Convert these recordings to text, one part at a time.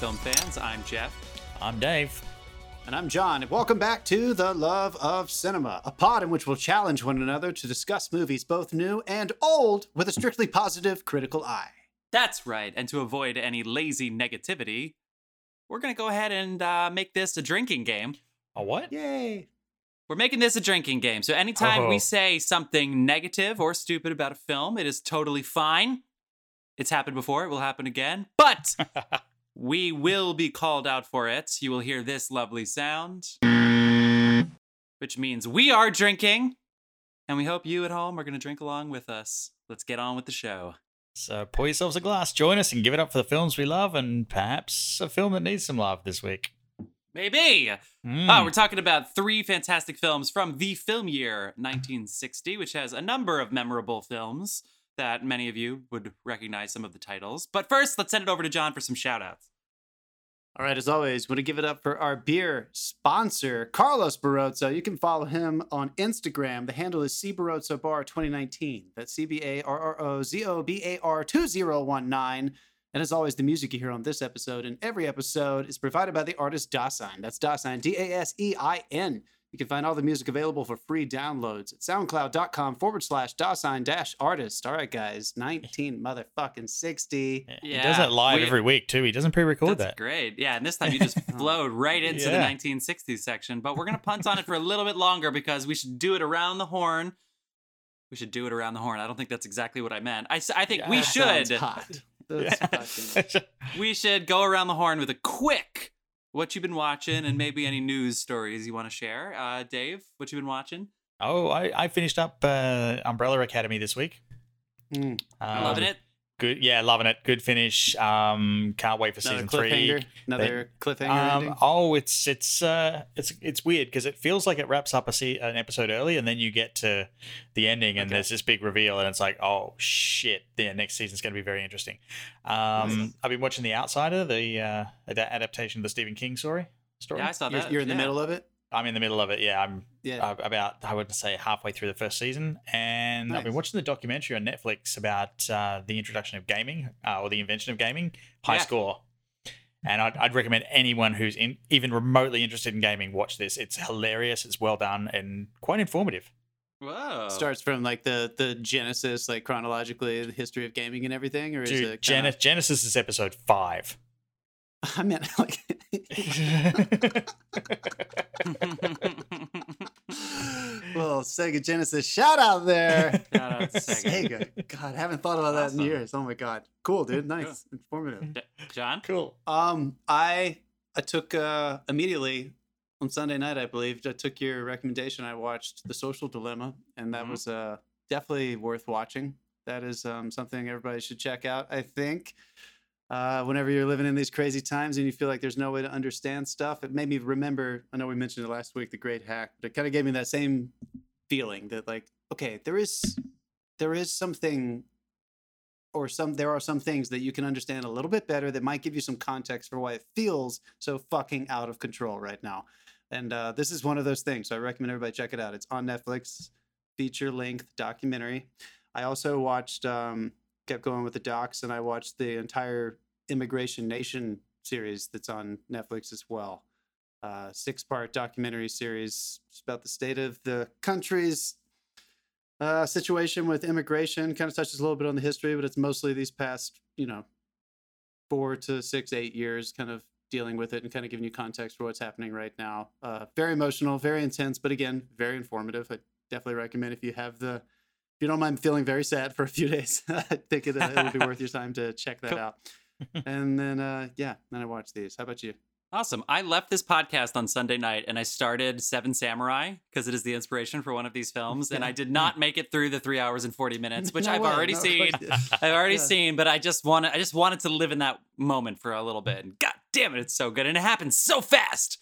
Hey there, film fans. I'm Jeff. I'm Dave. And I'm John, and welcome back to The Love of Cinema, a pod in which we'll challenge one another to discuss movies both new and old with a strictly positive critical eye. That's right. And to avoid any lazy negativity, we're going to go ahead and uh, make this a drinking game. A what? Yay! We're making this a drinking game. So anytime we Oh. say something negative or stupid about a film, it is totally fine. It's happened before, it will happen again. But we will be called out for it. You will hear this lovely sound, which means we are drinking. And we hope you at home are going to drink along with us. Let's get on with the show. So pour yourselves a glass, join us, and give it up for the films we love, and perhaps a film that needs some love this week. Maybe. Mm. Oh, we're talking about three fantastic films from the film year 1960, which has a number of memorable films that many of you would recognize some of the titles. But first, let's send it over to John for some shout outs. All right, as always, want to give it up for our beer sponsor, Carlos Barrozo. You can follow him on Instagram. The handle is C Barrozo Bar 2019. That's C B A R R O Z O B A R 2019. And as always, the music you hear on this episode and every episode is provided by the artist Dasein. That's Dasein, D A S E I N. You can find all the music available for free downloads at soundcloud.com forward slash Dasein dash artist. All right, guys, 19 motherfucking 60. Yeah. he does that live we- every week too. He doesn't pre-record that. That's great. Yeah, and this time you just flowed right into the Yeah. 1960s section. But we're going to punt on it for a little bit longer because we should do it around the horn. We should do it around the horn. I don't think that's exactly what I meant. I, I think we Yeah, Sounds should. hot. That's fucking- we should go around the horn with a quick what you've been watching and maybe any news stories you want to share. Uh, Dave, what you've been watching? oh, I, I finished up uh, Umbrella Academy this week. Mm. Um, Loving it. Good, yeah, loving it. Good finish. Um, can't wait for Another season three. cliffhanger. Another cliffhanger Um, ending. oh, it's it's uh, it's it's weird because it feels like it wraps up a se- an episode early, and then you get to the ending, and Okay. there's this big reveal, and it's like, oh shit, the next season's going to be very interesting. Um, Nice. I've been watching The Outsider, the uh, that adaptation of the Stephen King story. Story. Yeah, I saw You're, that. you're in the middle of it. I'm in the middle of it. Yeah, I'm Yeah. uh, about I would say halfway through the first season, and I've been watching the documentary on Netflix about uh, the introduction of gaming uh, or the invention of gaming, High Yeah. Score. And I'd, I'd recommend anyone who's in, even remotely interested in gaming watch this. It's hilarious. It's well done and quite informative. Wow. Starts from like the the genesis, like chronologically, the history of gaming and everything, or is it Gen- kinda, Genesis is episode five. I meant like. well, Sega Genesis, shout out there. Shout out to Sega. Sega. God, I haven't thought about that in years. Oh my god, cool, dude. Nice, informative. D- John? cool. Um, I I took uh immediately on Sunday night, I believe. I took your recommendation. I watched The Social Dilemma, and that Mhm. was uh definitely worth watching. That is um something everybody should check out. I think. Uh, whenever you're living in these crazy times and you feel like there's no way to understand stuff, it made me remember. I know we mentioned it last week, the Great Hack, but it kind of gave me that same feeling that like, okay, there is, there is something or some there are some things that you can understand a little bit better that might give you some context for why it feels so fucking out of control right now. And uh, this is one of those things. So I recommend everybody check it out. It's on Netflix, feature length documentary. I also watched, um, kept going with the docs, and I watched the entire Immigration Nation series that's on Netflix as well. Uh, six part documentary series about the state of the country's uh, situation with immigration. Kind of touches a little bit on the history, but it's mostly these past, you know, four to six, eight years, kind of dealing with it and kind of giving you context for what's happening right now. Uh, very emotional, very intense, but again, very informative. I definitely recommend if you have the, if you don't mind feeling very sad for a few days, I think it, uh, would be worth your time to check that Cool. out. and then, uh, yeah, then I watched these. How about you? Awesome. I left this podcast on Sunday night and I started Seven Samurai because it is the inspiration for one of these films. And I did not make it through the three hours and 40 minutes, which No I've way, already no seen. I've already Yeah. seen, but I just wanted I just wanted to live in that moment for a little bit. And god damn it, it's so good. And it happens so fast.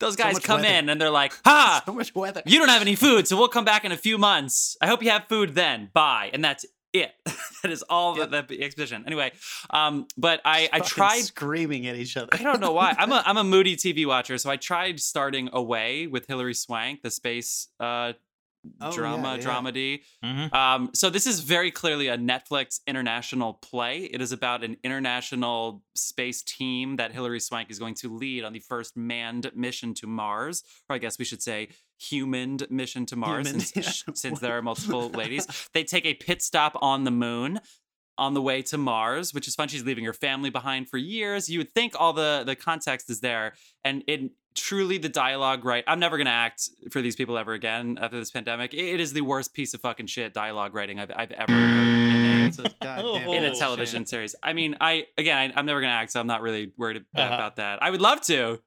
Those guys much come weather. in and they're like, ha, so much weather. you don't have any food, so we'll come back in a few months. I hope you have food then. Bye. And that's it. that is all Yep. that the exhibition. Anyway, um, but I, I tried screaming at each other. I don't know why. I'm a I'm a moody TV watcher, so I tried starting away with Hilary Swank, the space uh Oh, drama, yeah, yeah. dramedy. Mhm. Um, so this is very clearly a Netflix international play. It is about an international space team that Hilary Swank is going to lead on the first manned mission to Mars, or I guess we should say human mission to Mars, Human, since, yeah. since there are multiple ladies. They take a pit stop on the moon on the way to Mars, which is fun. She's leaving her family behind for years. You would think all the the context is there, and it truly the dialogue. Right, I'm never gonna act for these people ever again after this pandemic. It- it is the worst piece of fucking shit dialogue writing I've I've ever heard in a, It's a in a Oh, television series. I mean, I again, I, I'm never gonna act, so I'm not really worried ab- Uh-huh. about that. I would love to.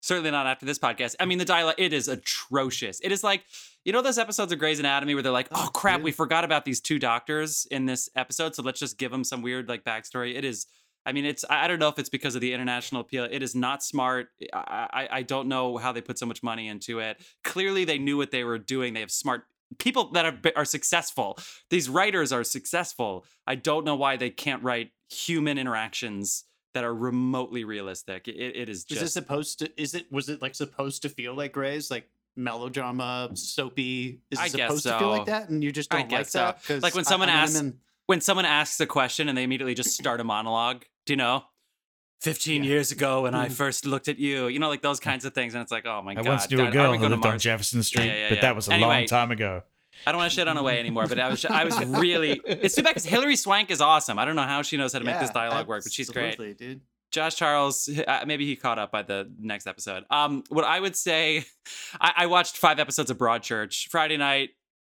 Certainly not after this podcast. I mean, the dialogue it is atrocious. It is like you know those episodes of Grey's Anatomy where they're like, "Oh Oh, crap, dude. we forgot about these two doctors in this episode, so let's just give them some weird like backstory." It is. I mean, it's. I don't know if it's because of the international appeal. It is not smart. I, I I don't know how they put so much money into it. Clearly, they knew what they were doing. They have smart people that are are successful. These writers are successful. I don't know why they can't write human interactions that are remotely realistic. It, it is Is just it supposed to? Is it? Was it like supposed to feel like Grey's, like melodrama, soapy? Is I guess supposed to feel like that, and you just don't like guess so. that? 'Cause Like when someone I asks- in- when someone asks a question and they immediately just start a monologue. Do you know? 15 Yeah. years ago when I Mhm. first looked at you, you know, like those kinds of things. And it's like, oh my I God. I once knew Dad, a girl we who to lived on Jefferson Street, yeah, yeah, but yeah. that was a Anyway. long time ago. I don't want to shit on away anymore, but I was I was really it's too bad because Hilary Swank is awesome. I don't know how she knows how to make this dialogue work, but she's great. dude. Josh Charles, uh, maybe he caught up by the next episode. Um, what I would say, I, I watched five episodes of Broadchurch Friday night.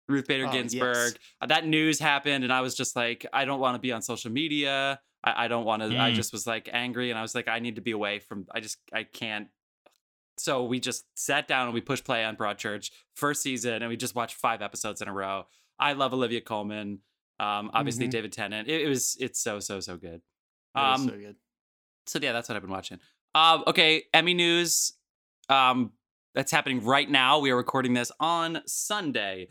Ruth Bader Oh, Ginsburg. yes. Uh, That news happened, and I was just like, I don't want to be on social media. I, I don't want to. I Mm. just was like angry, and I was like, I need to be away from. I just I can't. So we just sat down and we pushed play on Broadchurch first season, and we just watched five episodes in a row. I love Olivia Colman. Um, obviously Mhm. David Tennant. It, it was it's so so so good. Um, so good. So yeah, that's what I've been watching. Um, okay, Emmy news. Um, that's happening right now. We are recording this on Sunday,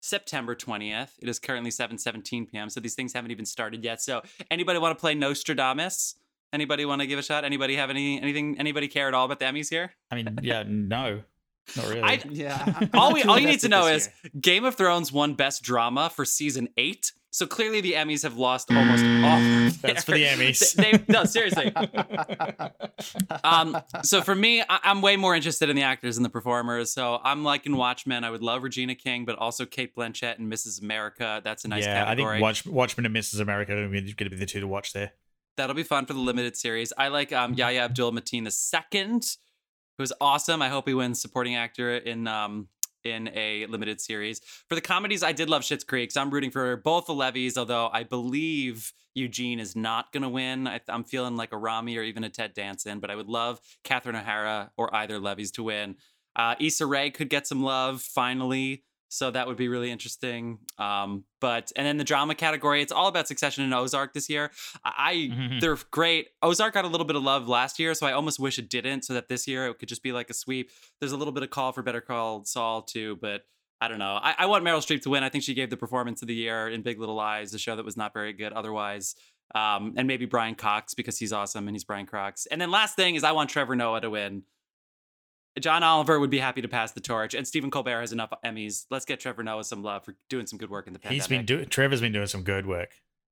September twentieth. It is currently seven seventeen p.m. So these things haven't even started yet. So anybody want to play Nostradamus? Anybody want to give a shot? Anybody have any anything? Anybody care at all about the Emmys here? I mean, yeah, no, not really. I- Yeah. All we all you need to know is year. Game of Thrones won Best Drama for season eight. So clearly the Emmys have lost almost all. of That's for the Emmys. They, they- no, seriously. um, so for me, I, I'm way more interested in the actors and the performers. So I'm liking Watchmen. I would love Regina King, but also Cate Blanchett and Mrs. America. That's a nice yeah, category. I think Watch, Watchmen and Mrs. America are going to be the two to watch there. That'll be fun for the limited series. I like um, Yahya Abdul Mateen the second, who's awesome. I hope he wins supporting actor in um in a limited series. For the comedies, I did love Schitt's Creek. So I'm rooting for both the Levys, although I believe Eugene is not going to win. I, I'm feeling like a Rami or even a Ted Danson, but I would love Catherine O'Hara or either Levys to win. Uh, Issa Rae could get some love finally. So that would be really interesting. Um, but and then the drama category, it's all about Succession and Ozark this year. I Mhm. they're great. Ozark got a little bit of love last year, so I almost wish it didn't, so that this year it could just be like a sweep. There's a little bit of call for Better Call Saul too, but I don't know. I, I want Meryl Streep to win. I think she gave the performance of the year in Big Little Lies, a show that was not very good otherwise. Um, and maybe Brian Cox because he's awesome and he's Brian Cox. And then last thing is I want Trevor Noah to win. John Oliver would be happy to pass the torch, and Stephen Colbert has enough Emmys. Let's get Trevor Noah some love for doing some good work in the pandemic. He's been doing. Trevor's been doing some good work.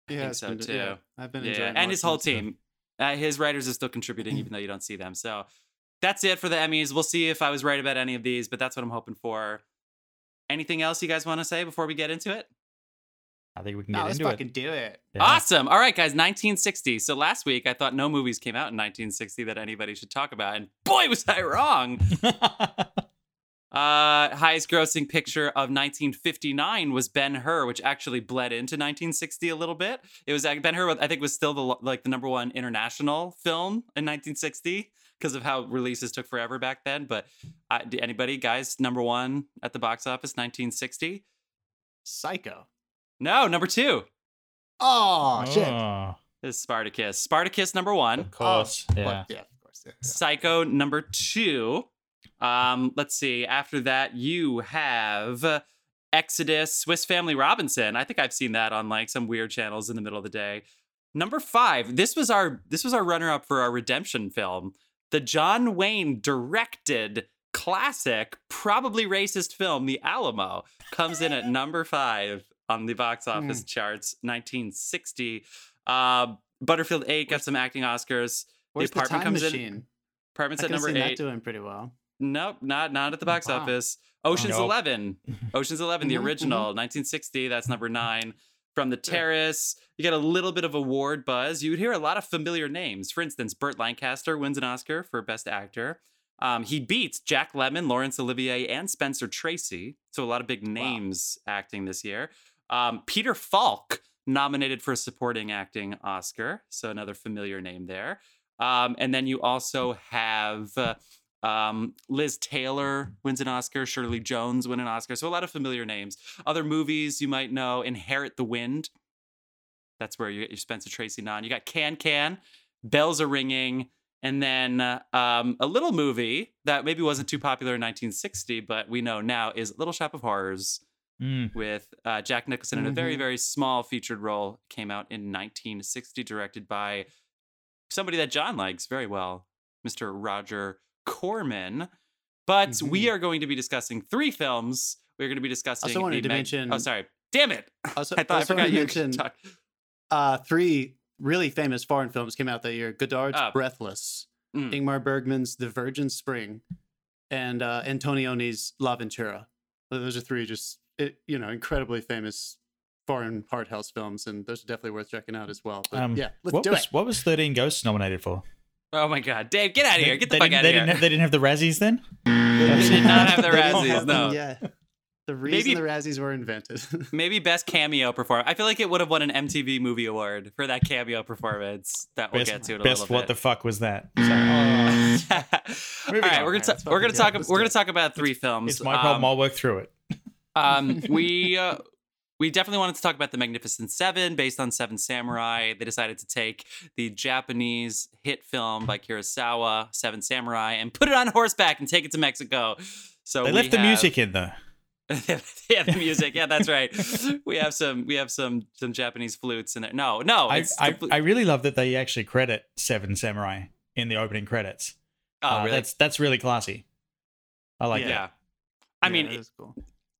think Yeah, it's so, been- too. yeah, I've been yeah, enjoying and his whole team. Uh, his writers are still contributing, even though you don't see them. So that's it for the Emmys. We'll see if I was right about any of these, but that's what I'm hoping for. Anything else you guys want to say before we get into it? I think we can No, get let's into fucking it. do it. Yeah. Awesome. All right, guys, 1960. So last week I thought no movies came out in 1960 that anybody should talk about, and boy, was I wrong. Uh, highest grossing picture of 1959 was Ben Hur, which actually bled into 1960 a little bit. It was uh, Ben Hur, I think, was still the like the number one international film in 1960 because of how releases took forever back then. But uh, do anybody, guys, number one at the box office 1960? Psycho. No, number two Oh, shit. Oh, is Spartacus. Spartacus number one. of course. Oh, yeah. but- yeah, of course. Yeah, yeah. Psycho number two. Um, let's see. After that, you have Exodus, Swiss Family Robinson. I think I've seen that on like some weird channels in the middle of the day. Number five. This was our this was our runner up for our redemption film. The John Wayne directed classic, probably racist film, The Alamo, comes in at number five on the box office charts, 1960. Uh, Butterfield 8 got some acting Oscars. Where's the, apartment time comes in- machine? Apartment's I at can number see that eight. doing pretty well. Nope, not not at the box Wow. office. Ocean's Nope. Eleven. Ocean's 11 the Mhm, original, 1960. That's number nine. From the Terrace, you get a little bit of award buzz. You would hear a lot of familiar names. For instance, Burt Lancaster wins an Oscar for Best Actor. Um, he beats Jack Lemmon, Laurence Olivier, and Spencer Tracy. So a lot of big names acting this year. Um, Peter Falk nominated for a supporting acting Oscar. So another familiar name there. Um, and then you also have uh, um, Liz Taylor wins an Oscar. Shirley Jones win an Oscar. So a lot of familiar names. Other movies you might know: Inherit the Wind. That's where you get your Spencer Tracy non. You got Can Can, Bells Are Ringing, and then uh, um, a little movie that maybe wasn't too popular in 1960, but we know now is Little Shop of Horrors Mm. with uh, Jack Nicholson in a very, Mhm. very small featured role. Came out in 1960, directed by somebody that John likes very well, Mr. Roger Corman. But we Mhm. are going to be discussing three films. We're going to be discussing. Also wanted to mention- Oh, sorry. Damn it! Also, I thought I forgot you could mention talk. uh, three really famous foreign films came out that year: Godard's Ah. Breathless, Mm. Ingmar Bergman's The Virgin Spring, and uh, Antonioni's L'Avventura. Those are three just it, you know incredibly famous foreign art house films, and those are definitely worth checking out as well. But Um, yeah, let's what do was it. what was Thirteen Ghosts nominated for? Oh my God, Dave, get out of here! They- Get the they fuck didn't- out of here! Didn't have, they didn't have the Razzies then. They did not have the They Razzies, have them no. yet. The reason Maybe- the Razzies were invented. Maybe best cameo performance. I feel like it would have won an MTV Movie Award for that cameo performance. That we'll Best, get to in a best little what bit. the fuck was that? All Moving right, on. we're gonna Alright, ta- we're gonna talk do it. Let's we're gonna talk about three films. It's my problem. Um, I'll work through it. Um, we uh, we definitely wanted to talk about the Magnificent Seven, based on Seven Samurai. They decided to take the Japanese hit film by Kurosawa, Seven Samurai, and put it on horseback and take it to Mexico. So They we left the have- music in though. yeah, the music. Yeah, that's right. We have some we have some some Japanese flutes in there. No, no, I, it's I, complete- I really love that they actually credit Seven Samurai in the opening credits. oh, Uh, really? That's that's really classy. I like that. yeah. that. I Yeah, mean, that is cool.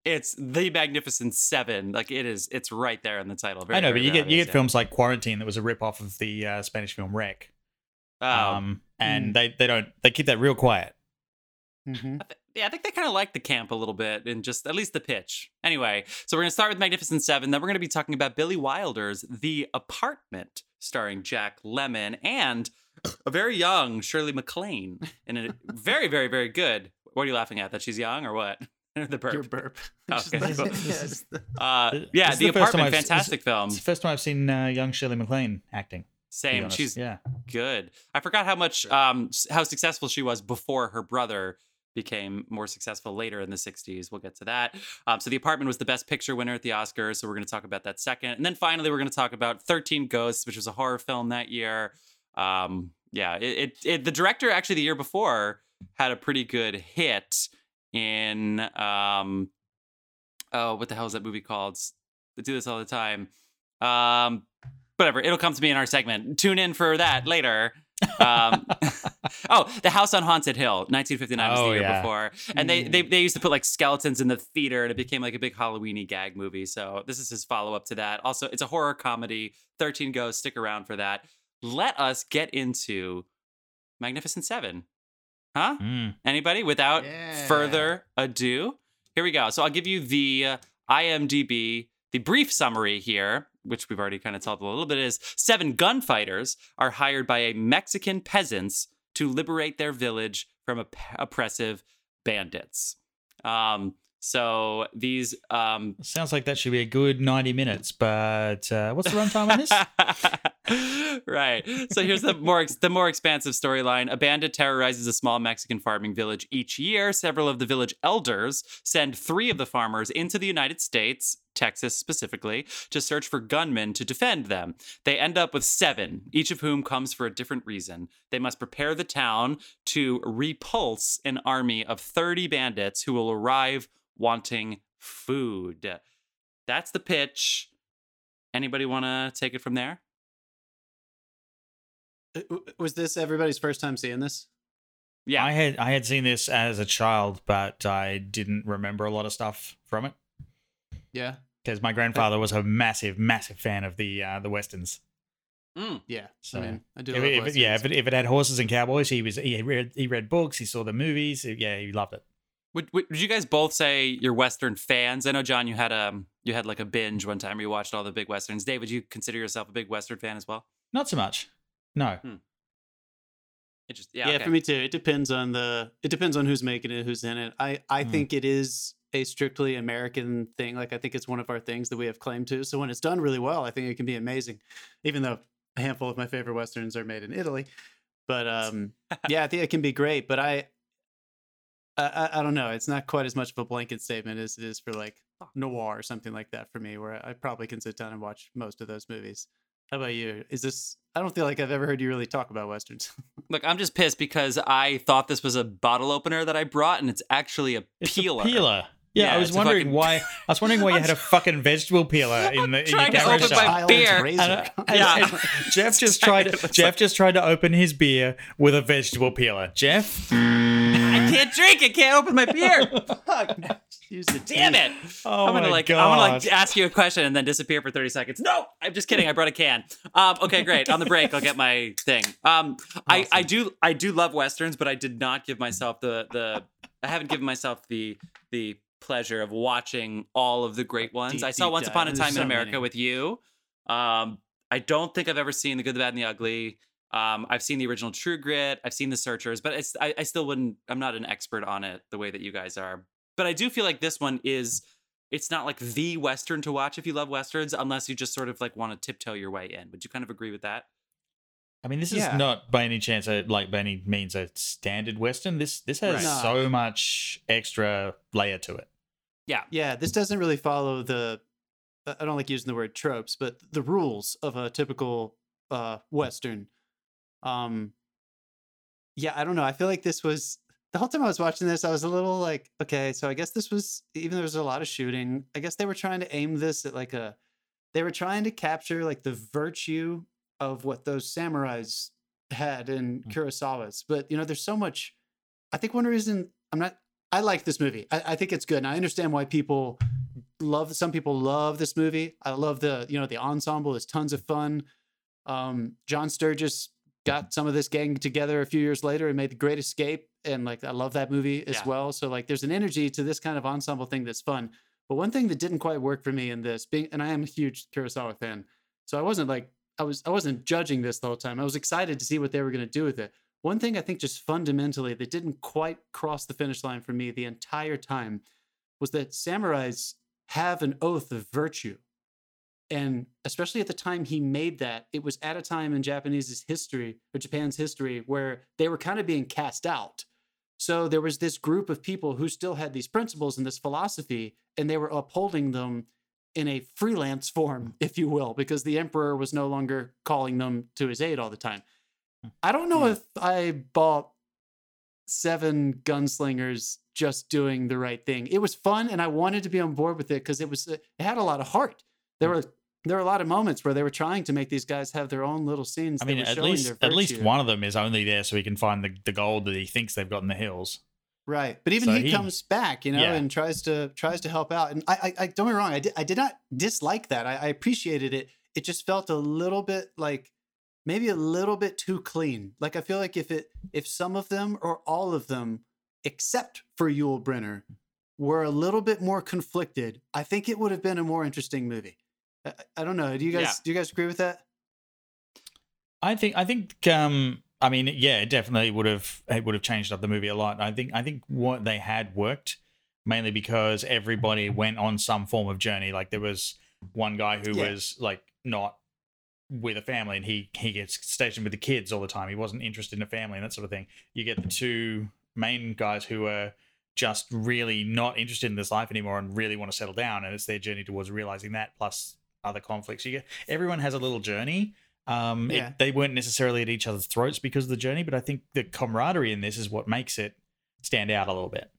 It's the Magnificent Seven. Like it is. It's right there in the title. Very, I know, but you get you get films like Quarantine that was a rip off of the uh, Spanish film REC. yeah. Um, and Mm. they they don't they keep that real quiet. Mhm. I th- yeah, I think they kind of like the camp a little bit and just at least the pitch. Anyway, so we're going to start with Magnificent Seven. Then we're going to be talking about Billy Wilder's The Apartment, starring Jack Lemmon and a very young Shirley MacLaine. And a very, very, very good. What are you laughing at? That she's young or what? the burp. Your burp. Oh, okay, cool. yeah, the- Uh, yeah, is The the Apartment, fantastic film. It's the first time I've seen uh, young Shirley MacLaine acting. Same. She's yeah. good. I forgot how much um how successful she was before her brother became more successful later in the 60s. We'll get to that. Um, so the apartment was the best picture winner at the Oscars, so we're going to talk about that second. And then finally we're going to talk about 13 Ghosts, which was a horror film that year. Um, yeah, it, it, it the director actually the year before had a pretty good hit in um oh, what the hell is that movie called? They do this all the time. Um whatever, it'll come to me in our segment. Tune in for that later. Um, oh, The House on Haunted Hill, 1959 was the Oh, year yeah. before, and they, they they used to put like skeletons in the theater, and it became like a big Halloweeny gag movie. So this is his follow up to that. Also, it's a horror comedy. 13 Ghosts. Stick around for that. Let us get into Magnificent Seven. Huh? Mm. Anybody? Without Yeah. further ado, here we go. So I'll give you the uh, IMDb, the brief summary here, which we've already kind of told a little bit, is seven gunfighters are hired by a Mexican peasants to liberate their village from op- oppressive bandits. Um, so these um, Sounds like that should be a good 90 minutes, but uh, what's the runtime on this? right. So here's the more ex- the more expansive storyline. A bandit terrorizes a small Mexican farming village each year. Several of the village elders send three of the farmers into the United States, Texas specifically, to search for gunmen to defend them. They end up with seven, each of whom comes for a different reason. They must prepare the town to repulse an army of 30 bandits who will arrive wanting food. That's the pitch. Anybody want to take it from there? Uh, w- Was this everybody's first time seeing this? Yeah. I had I had seen this as a child, but I didn't remember a lot of stuff from it Yeah. because my grandfather was a massive, massive fan of the uh, the westerns. Mm. Yeah. So, I mean, I do If love if it- yeah, if it, if it had horses and cowboys, he was he read he read books, he saw the movies. Yeah, he loved it. Would, would, would you guys both say you're Western fans? I know, John, you had um you had like a binge one time where you watched all the big Westerns. Dave, would you consider yourself a big Western fan as well? Not so much. No. It just yeah, yeah, okay. for me too. It depends on the. It depends on who's making it, who's in it. I I Mm. think it is a strictly American thing. Like I think it's one of our things that we have claim to. So when it's done really well, I think it can be amazing. Even though a handful of my favorite westerns are made in Italy, but um, yeah, I think it can be great. But I, I, I- I don't know. It's not quite as much of a blanket statement as it is for like noir or something like that for me, where I probably can sit down and watch most of those movies. How about you? Is this? I don't feel like I've ever heard you really talk about westerns. Look, I'm just pissed because I thought this was a bottle opener that I brought, and it's actually a It's peeler. a peeler. Yeah, Yeah, I was wondering fucking- why. I was wondering why you had a fucking vegetable peeler in the in your trying to open shot. my beer. And, uh, Yeah. and Jeff just tried. Jeff like- just tried to open his beer with a vegetable peeler. Jeff, I can't drink. I can't open my beer. Fuck. Use the Damn teeth. it. oh I'm gonna like God. I'm gonna like ask you a question and then disappear for 30 seconds. No, I'm just kidding. I brought a can. Um, okay, great. On the break, I'll get my thing. Um, I, I do I do love westerns, but I did not give myself the the I haven't given myself the the pleasure of watching all of the great ones. Deep, I saw Once dive. Upon a There's Time in so America many. with you. Um, I don't think I've ever seen The Good, the Bad, and the Ugly. Um, I've seen the original True Grit. I've seen The Searchers, but it's I, I still wouldn't. I'm not an expert on it the way that you guys are. But I do feel like this one is. It's not like the western to watch if you love westerns, unless you just sort of like want to tiptoe your way in. Would you kind of agree with that? I mean, this is Yeah. not by any chance a, like by any means a standard western. This this has Right. No. so much extra layer to it. Yeah, Yeah, this doesn't really follow the. I I don't like using the word tropes, but the rules of a typical uh, western. Um, yeah, I don't know. I feel like this was the whole time I was watching this. I was a little like, okay, so I guess this was even though there was a lot of shooting. I guess they were trying to aim this at like a. They were trying to capture like the virtue of what those samurais had in Mm. Kurosawa's, but you know, there's so much. I think one reason I'm not. I like this movie. I, I think it's good, and I understand why people love. Some people love this movie. I love the you know the ensemble is tons of fun. Um, John Sturges got some of this gang together a few years later and made The Great Escape, and like I love that movie as Yeah. well. So like, there's an energy to this kind of ensemble thing that's fun. But one thing that didn't quite work for me in this, being and I am a huge Kurosawa fan, so I wasn't like I was I wasn't judging this the whole time. I was excited to see what they were going to do with it. One thing I think just fundamentally that didn't quite cross the finish line for me the entire time was that samurais have an oath of virtue. And especially at the time he made that, it was at a time in Japanese's history or Japan's history where they were kind of being cast out. So there was this group of people who still had these principles and this philosophy, and they were upholding them in a freelance form, if you will, because the emperor was no longer calling them to his aid all the time. I don't know Hmm. if I bought seven gunslingers just doing the right thing. It was fun, and I wanted to be on board with it because it was it had a lot of heart. There were there were a lot of moments where they were trying to make these guys have their own little scenes. I mean, at least at least one of them is only there so he can find the, the gold that he thinks they've got in the hills. Right, but even So he, he- comes back, you know, Yeah. and tries to tries to help out. And I, I, I don't get me wrong, I did, I did not dislike that. I, I appreciated it. It just felt a little bit like maybe a little bit too clean. Like I feel like if it if some of them or all of them, except for Yul Brynner, were a little bit more conflicted, I think it would have been a more interesting movie. I, I- I don't know. Do you guys Yeah. do you guys agree with that? I think I think um I mean yeah, it definitely would have it would have changed up the movie a lot. I think I think what they had worked mainly because everybody went on some form of journey. Like there was one guy who Yeah. was like not with a family and he he gets stationed with the kids all the time. He wasn't interested in a family and that sort of thing. You get the two main guys who are just really not interested in this life anymore and really want to settle down and it's their journey towards realizing that plus other conflicts. You get everyone has a little journey. Um, it- Yeah. they weren't necessarily at each other's throats because of the journey, but I think the camaraderie in this is what makes it stand out a little bit.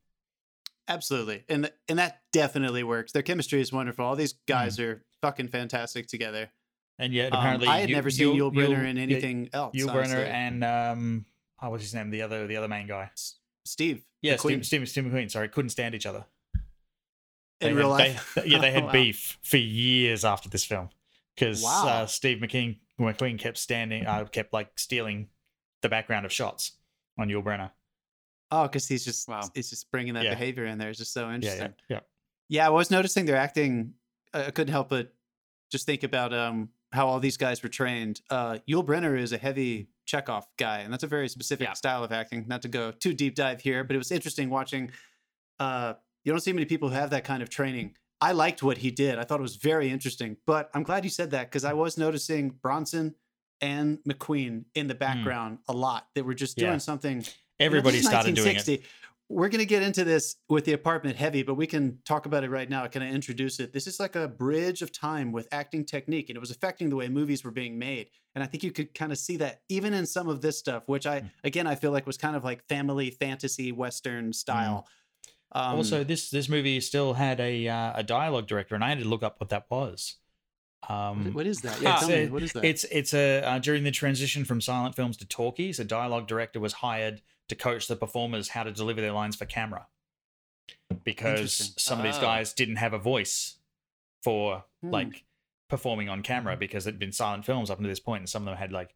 Absolutely, and and that definitely works. Their chemistry is wonderful. All these Mm. guys are fucking fantastic together. And yet, Um, apparently, I had you- never seen Yul Brynner in anything else. Yul. Brynner and um, oh, what's his name? The other the other main guy. Steve. Yeah, Steve, Steve, Steve McQueen. Sorry, couldn't stand each other. In real they- life. they- yeah, they had Wow. beef for years after this film because Wow. uh, Steve McKean, McQueen kept standing, uh, kept like stealing the background of shots on Yul Brynner. Oh, because he's just Wow. he's just bringing that Yeah. behavior in there. It's just so interesting. yeah, yeah. Yeah, I was noticing their acting. I I couldn't help but just think about um how all these guys were trained. Uh, Yul Brynner is a heavy Chekhov guy, and that's a very specific Yeah. style of acting. Not to go too deep dive here, but it was interesting watching. Uh, you don't see many people who have that kind of training. I liked what he did. I thought it was very interesting. But I'm glad you said that because I mm. was noticing Bronson and McQueen in the mm. background a lot. They were just doing. Yeah. something you know, Everybody started doing it. 1960. We're going to get into this with the apartment heavy, but we can talk about it right now. Can I introduce it? This is like a bridge of time with acting technique, and it was affecting the way movies were being made. And I think you could kind of see that even in some of this stuff, which I, Mm. again, I feel like was kind of like family fantasy Western mm. style. Um, also, this this movie still had a uh, a dialogue director, and I had to look up what that was. Um, what- is that? Yeah, it's tell me, a- what is that? It's it's a uh, during the transition from silent films to talkies, a dialogue director was hired to coach the performers how to deliver their lines for camera, because some of these Oh. guys didn't have a voice for Hmm. like performing on camera because it'd been silent films up to this point, and some of them had like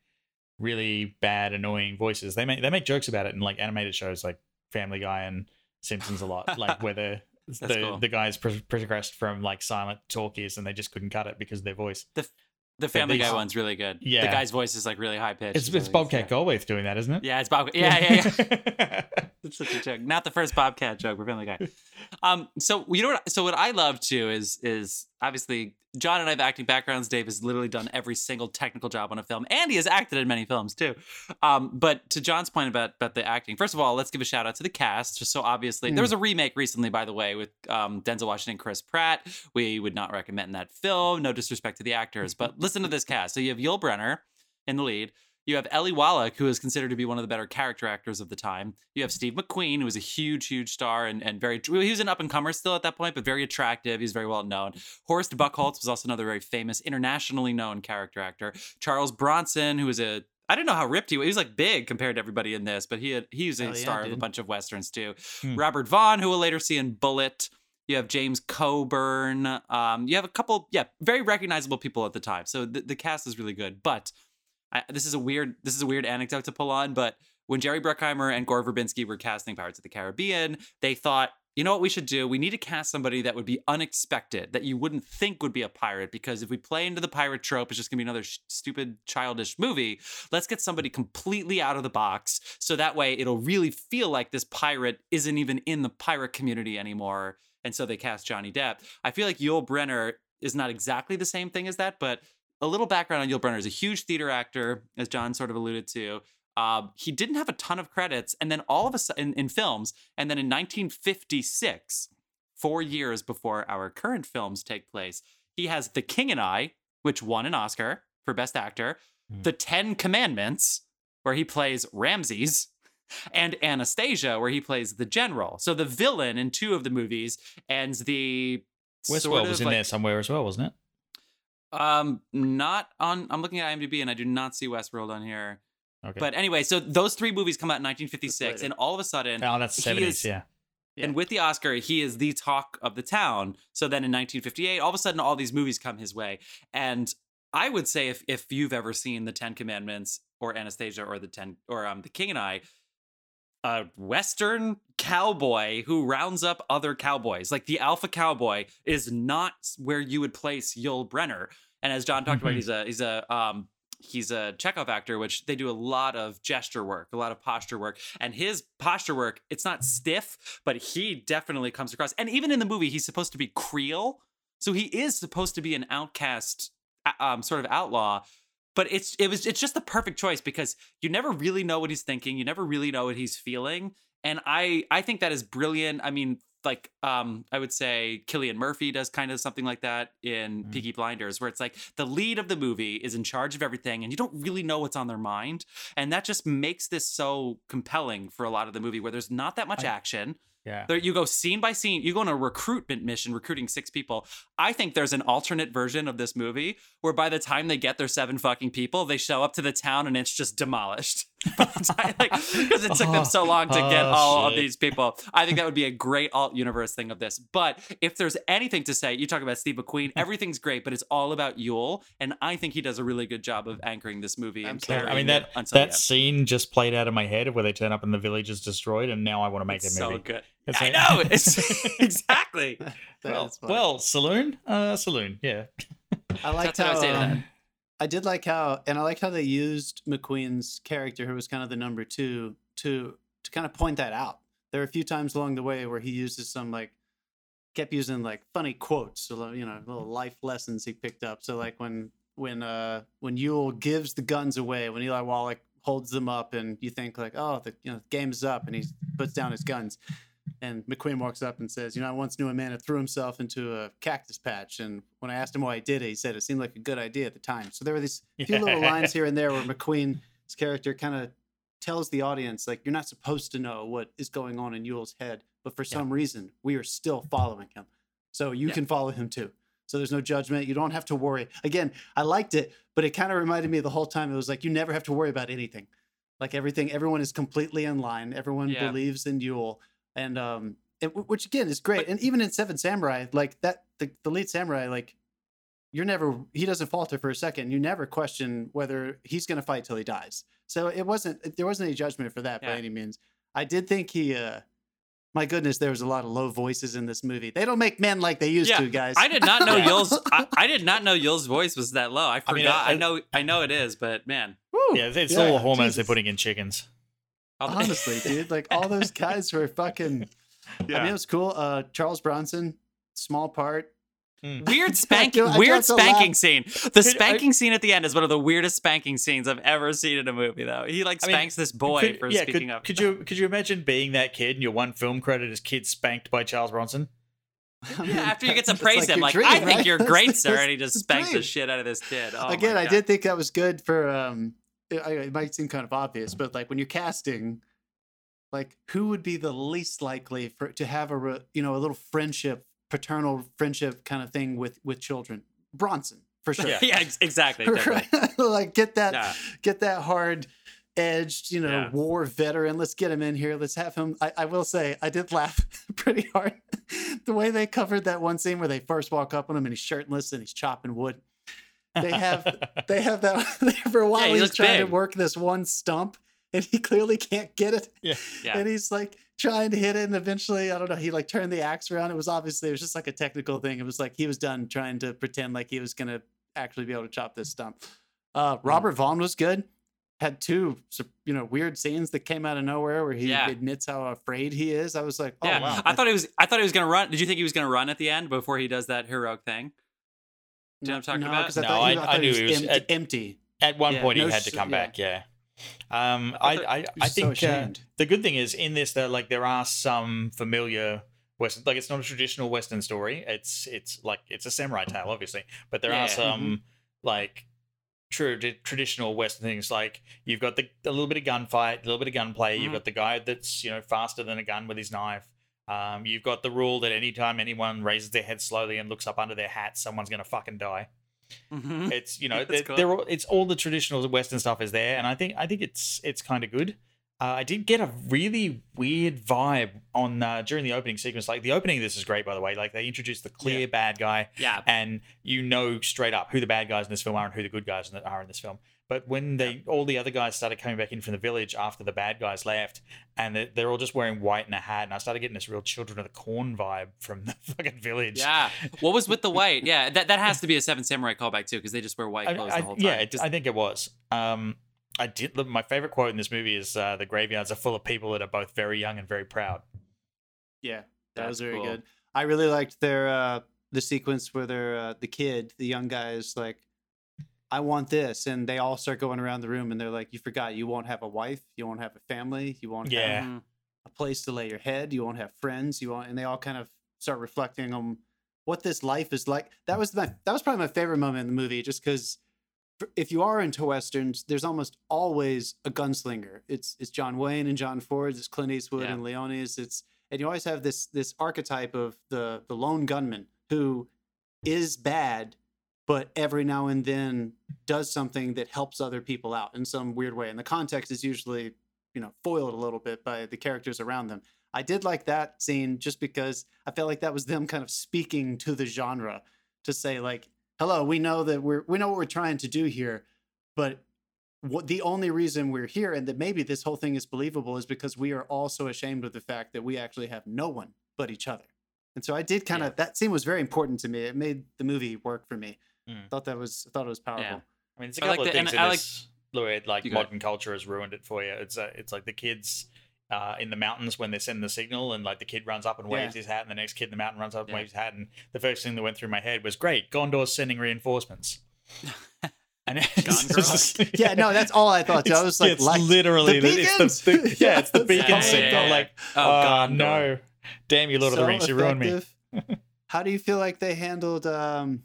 really bad, annoying voices. They make they make jokes about it in like animated shows like Family Guy and Simpsons a lot, like where the the, cool. the guys pro- progressed from like silent talkies and they just couldn't cut it because their voice. The the Family these- Guy one's really good. Yeah, the guy's voice is like really high pitched. It's, it's Bobcat Goldthwait doing that, isn't it? Yeah, it's Bob. Yeah, yeah, yeah. It's such a joke. Not the first Bobcat joke. We're Family Guy. Um, so you know what? So what I love too is is obviously John and I have acting backgrounds. Dave has literally done every single technical job on a film, and he has acted in many films too. Um, but to John's point about about the acting, first of all, let's give a shout out to the cast. Just so obviously, there was a remake recently, by the way, with um, Denzel Washington, and Chris Pratt. We would not recommend that film. No disrespect to the actors, but listen to this cast. So you have Yul Brynner in the lead. You have Eli Wallach, who is considered to be one of the better character actors of the time. You have Steve McQueen, who was a huge, huge star and, and very, he was an up and comer still at that point, but very attractive. He's very well known. Horst Buchholz was also another very famous, internationally known character actor. Charles Bronson, who was a, I don't know how ripped he was. He was like big compared to everybody in this, but he had, he was a yeah, star of a bunch of westerns too. Hmm. Robert Vaughn, who we'll later see in Bullitt. You have James Coburn. Um, you have a couple, yeah, very recognizable people at the time. So the, the cast is really good. But I, this is a weird, this is a weird anecdote to pull on. But when Jerry Bruckheimer and Gore Verbinski were casting Pirates of the Caribbean, they thought, you know what we should do? We need to cast somebody that would be unexpected, that you wouldn't think would be a pirate. Because if we play into the pirate trope, it's just gonna be another sh- stupid, childish movie. Let's get somebody completely out of the box, so that way it'll really feel like this pirate isn't even in the pirate community anymore. And so they cast Johnny Depp. I feel like Yul Brynner is not exactly the same thing as that, but a little background on Yul Brynner is a huge theater actor, as John sort of alluded to. Um, he didn't have a ton of credits, and then all of a sudden in, in films, and then in 1956, four years before our current films take place, he has The King and I, which won an Oscar for Best Actor, Hmm. The Ten Commandments, where he plays Ramses, and Anastasia, where he plays the general. So the villain in two of the movies, and the Westworld sort was of in like- there somewhere as well, wasn't it? Um, not on. I'm looking at IMDb and I do not see Westworld on here. Okay. But anyway, so those three movies come out in 1956, later. and all of a sudden, oh, that's he seventies. is- Yeah. and with the Oscar, he is the talk of the town. So then in 1958, all of a sudden, all these movies come his way. And I would say if if you've ever seen the Ten Commandments or Anastasia or the Ten or um the King and I, a Western cowboy who rounds up other cowboys, like the alpha cowboy, is not where you would place Yul Brynner. And as John talked about, Mhm. he's a he's a um he's a Chekhov actor, which they do a lot of gesture work, a lot of posture work. And his posture work, it's not stiff, but he definitely comes across. And even in the movie, he's supposed to be Creole. So he is supposed to be an outcast, um, sort of outlaw. But it's it was it's just the perfect choice because you never really know what he's thinking, you never really know what he's feeling, and I I think that is brilliant. I mean, like um I would say Cillian Murphy does kind of something like that in Mm. Peaky Blinders, where it's like the lead of the movie is in charge of everything, and you don't really know what's on their mind, and that just makes this so compelling for a lot of the movie, where there's not that much I- action. Yeah. There, you go scene by scene. You go on a recruitment mission, recruiting six people. I think there's an alternate version of this movie where by the time they get their seven fucking people, they show up to the town and it's just demolished. because it took them so long to get Oh, all of these people. I think that would be a great alt universe thing of this. But if there's anything to say, you talk about Steve McQueen, everything's great, but it's all about Yul, and I think he does a really good job of anchoring this movie and Absolutely. carrying I mean that that end. scene just played out in my head of where they turn up and the village is destroyed, and now I want to make It's a so movie. good. It's I like- know. It's exactly. Well, well, saloon, uh, saloon, yeah. I liked That's what I how was saying to I did like how, and I like how they used McQueen's character, who was kind of the number two, to to kind of point that out. There are a few times along the way where he uses some like kept using like funny quotes, so, you know, little life lessons he picked up. So like when when uh when Yul gives the guns away, when Eli Wallach holds them up, and you think like, oh, the you know the game's up, and he puts down his guns. And McQueen walks up and says, "You know, I once knew a man that threw himself into a cactus patch, and when I asked him why he did it, he said it seemed like a good idea at the time." So there were these few little lines here and there where McQueen's character kind of tells the audience, like, "You're not supposed to know what is going on in Yul's head, but for some reason, we are still following him, so you Yeah. can follow him too." So there's no judgment. You don't have to worry. Again, I liked it, but it kind of reminded me the whole time. It was like you never have to worry about anything. Like everything, everyone is completely in line. Everyone Yeah. believes in Yul, and um, it, which again is great. and even in Seven Samurai, like that, the, the lead samurai, like you're never he doesn't falter for a second. You never question whether he's going to fight till he dies. So it wasn't there wasn't any judgment for that by any means. I did think he. uh my goodness, there was a lot of low voices in this movie. They don't make men like they used Yeah, to, guys. I did not know Yul's. I, I did not know Yul's voice was that low. I I mean, forgot. I, I- know. I know it is, but man. Woo! Yeah, it's, it's Yeah, all the hormones they're putting in chickens. I'll- Honestly, dude, like all those guys were fucking. I mean, it was cool. Uh, Charles Bronson, small part. Weird spanking, I weird dropped a laugh. spanking scene. The Could I- spanking scene at the end is one of the weirdest spanking scenes I've ever seen in a movie. Though he like I mean, spanks this boy Could- for yeah, speaking could, up. Could you could you imagine being that kid and your one film credit is kid spanked by Charles Bronson? I mean, yeah, after you get to praise like him, like dream, I think right? you're great, sir, and he just spanks the shit out of this kid. Oh Again, I did think that was good for. um it, it might seem kind of obvious, but like when you're casting, like who would be the least likely for to have a re- you know a little friendship, paternal friendship kind of thing with with children? Bronson for sure. Yeah. yeah, exactly. Like get that Yeah. get that hard edged you know Yeah. war veteran let's get him in here let's have him I, I will say i did laugh pretty hard the way they covered that one scene where they first walk up on him and he's shirtless and he's chopping wood they have they have that for a while he he's trying big. to work this one stump and he clearly can't get it Yeah. Yeah. and he's like trying to hit it and eventually i don't know he like turned the axe around it was obviously it was just like a technical thing it was like he was done trying to pretend like he was gonna actually be able to chop this stump uh Hmm. robert vaughn was good had two you know weird scenes that came out of nowhere where he Yeah. admits how afraid he is i was like oh yeah, wow I thought he was. I thought he was gonna run. Did you think he was gonna run at the end before he does that heroic thing? Do you know what I'm talking no, about? 'cause I No, thought, I- I I knew he was, he was empty, at- empty. At one Yeah. point, he had to come yeah. back. Yeah. Um, I I, I, He I was so think uh, the good thing is in this that like there are some familiar Western, like it's not a traditional Western story. It's it's like it's a samurai tale, obviously, but there Yeah. are some like true traditional Western things. Like you've got the a little bit of gunfight, a little bit of gunplay. You've Mhm. got the guy that's you know faster than a gun with his knife. Um, you've got the rule that anytime anyone raises their head slowly and looks up under their hat, someone's gonna fucking die. Mhm. It's you know they're, cool. they're all, it's all the traditional Western stuff is there, and I think I think it's it's kind of good. Uh, I did get a really weird vibe on uh, during the opening sequence. Like the opening of this is great, by the way. Like they introduced the clear Yeah. bad guy, Yeah. and you know straight up who the bad guys in this film are and who the good guys in the- are in this film. But when they all the other guys started coming back in from the village after the bad guys left, and they're, they're all just wearing white and a hat, and I started getting this real Children of the Corn vibe from the fucking village. Yeah. What was with the white? Yeah, that, that has to be a Seven Samurai callback too, because they just wear white I- clothes I- the whole time. yeah, it, Just- I think it was. Um, I did. look, My favorite quote in this movie is uh, "The graveyards are full of people that are both very young and very proud." Yeah, that That's was very cool. good. I really liked their uh the sequence where they're uh, the kid, the young guy is like, I want this, and they all start going around the room and they're like, You forgot you won't have a wife, you won't have a family, you won't Yeah. have Mhm. a place to lay your head, you won't have friends, you won't and they all kind of start reflecting on what this life is like. That was my that was probably my favorite moment in the movie, just because if you are into westerns, there's almost always a gunslinger. It's it's John Wayne and John Ford, it's Clint Eastwood Yeah. and Leone's. It's and you always have this this archetype of the the lone gunman who is bad, but every now and then does something that helps other people out in some weird way. And the context is usually, you know, foiled a little bit by the characters around them. I did like that scene just because I felt like that was them kind of speaking to the genre to say like, "Hello, we know that we're we know what we're trying to do here, but what the only reason we're here and that maybe this whole thing is believable is because we are all so ashamed of the fact that we actually have no one but each other." And so I did kind of that scene was very important to me. It made the movie work for me. Mm. Thought that was thought it was powerful. I mean, there's a I couple like of the- things in I like- this where like You go ahead. modern culture has ruined it for you. It's uh, it's like the kids uh, in the mountains when they're sending the signal, and like the kid runs up and waves his hat, and the next kid in the mountain runs up and Yeah. waves his hat, and the first thing that went through my head was, "Great, Gondor's sending reinforcements." and it's Gondor? just- Yeah, no, that's all I thought. too. I was like, it's like literally the the, it's beacons! the, the- yeah, it's the beacon yeah, signal. yeah, yeah. Like, Oh, oh, Gondor. no, damn you, Lord of the so Rings, you ruined me. How do you feel like they handled um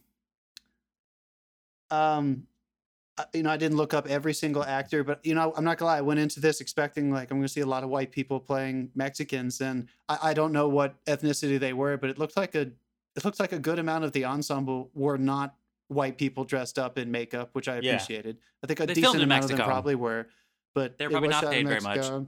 um you know, I didn't look up every single actor, but you know, I'm not gonna lie. I went into this expecting like I'm gonna see a lot of white people playing Mexicans, and I, I don't know what ethnicity they were, but it looked like a it looked like a good amount of the ensemble were not white people dressed up in makeup, which I Yeah. appreciated. I think a They decent amount of them probably were, but They're probably not paid very much.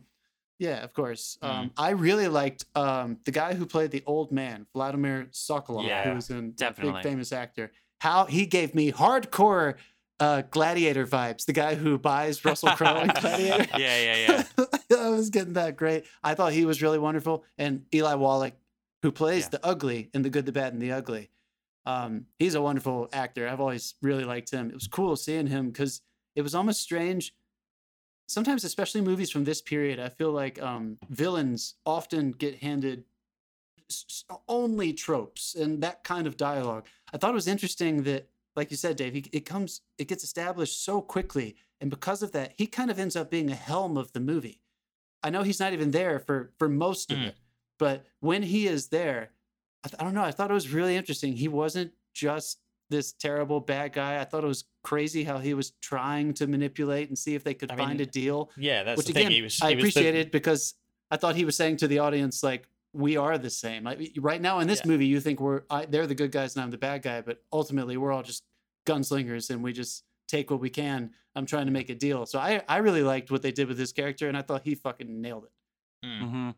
Yeah, of course. Mm. Um, I really liked um, the guy who played the old man, Vladimir Sokoloff, Yeah, who was a definitely. big famous actor. How he gave me hardcore uh, gladiator vibes. The guy who buys Russell Crowe in Gladiator. yeah, yeah, yeah. I was getting that great. I thought he was really wonderful. And Eli Wallach, who plays Yeah. the ugly in The Good, the Bad, and the Ugly. Um, he's a wonderful actor. I've always really liked him. It was cool seeing him because it was almost strange. Sometimes, especially movies from this period, I feel like um, villains often get handed only tropes and that kind of dialogue. I thought it was interesting that, like you said, Dave, he, it comes, it gets established so quickly, and because of that, he kind of ends up being a helm of the movie. I know he's not even there for for most of Mm. it, but when he is there, I, th- I don't know. I thought it was really interesting. He wasn't just this terrible bad guy. I thought it was crazy how he was trying to manipulate and see if they could I find mean, a deal Yeah, that's which the again thing. He was, I he the- appreciated because I thought he was saying to the audience like we are the same. Like, right now in this Yeah. movie, you think we're I, they're the good guys and I'm the bad guy, but ultimately we're all just gunslingers and we just take what we can. I'm trying to make a deal. So I I really liked what they did with this character and I thought he fucking nailed it. Mm. hmm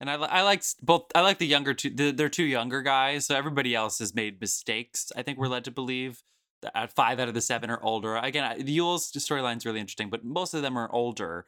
And I, I liked both. I like the younger two. The, they're two younger guys, so everybody else has made mistakes. I think we're led to believe that uh, five out of the seven are older. Again, I- the Yul's storyline's really interesting, but most of them are older,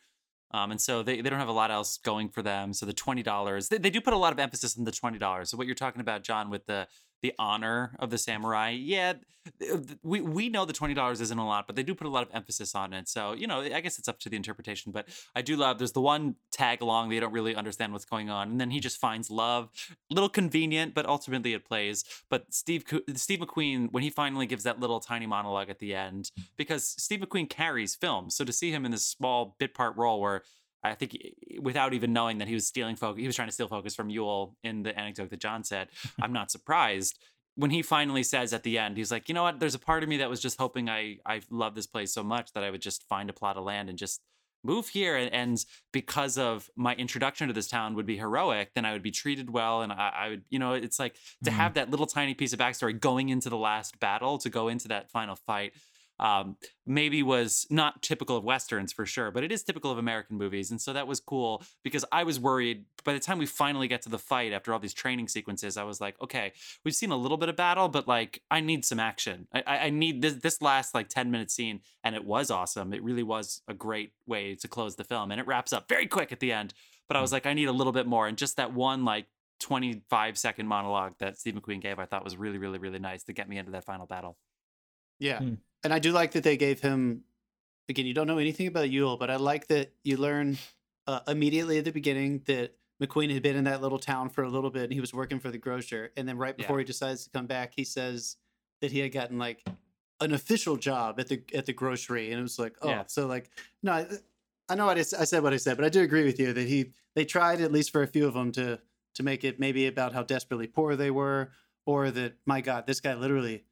um, and so they, they don't have a lot else going for them. So the twenty dollars, they, they do put a lot of emphasis on the twenty dollars. So what you're talking about, John, with the the honor of the samurai, yeah, uh, th- we we know the twenty dollars isn't a lot, but they do put a lot of emphasis on it. So you know, I guess it's up to the interpretation. But I do love. There's the one tag along they don't really understand what's going on, and then he just finds love. Little convenient, but ultimately it plays. But Steve Steve McQueen when he finally gives that little tiny monologue at the end, because Steve McQueen carries films, so to see him in this small bit part role where. I think without even knowing that he was stealing focus, he was trying to steal focus from Yul in the anecdote that John said. I'm not surprised when he finally says at the end, he's like, you know what? There's a part of me that was just hoping I I love this place so much that I would just find a plot of land and just move here. And, and because of my introduction to this town would be heroic, then I would be treated well, and I, I would, you know, it's like to Mhm. have that little tiny piece of backstory going into the last battle to go into that final fight. Um, maybe was not typical of westerns for sure, but it is typical of American movies, and so that was cool because I was worried. By the time we finally get to the fight, after all these training sequences, I was like, okay, we've seen a little bit of battle, but like I need some action. I, I I need this this last like 10 minute scene, and it was awesome. It really was a great way to close the film. And it wraps up very quick at the end. But I was like, I need a little bit more. And just that one like 25 second monologue that Steve McQueen gave, I thought was really, really, really nice to get me into that final battle. Yeah. Hmm. And I do like that they gave him again, you don't know anything about Yul, but I like that you learn uh, immediately at the beginning that McQueen had been in that little town for a little bit and he was working for the grocer. And then right Yeah. before he decides to come back, he says that he had gotten like an official job at the at the grocery. And it was like, oh, Yeah. so like no, I, I know what I said what I said, but I do agree with you that he they tried at least for a few of them to to make it maybe about how desperately poor they were, or that my God, this guy literally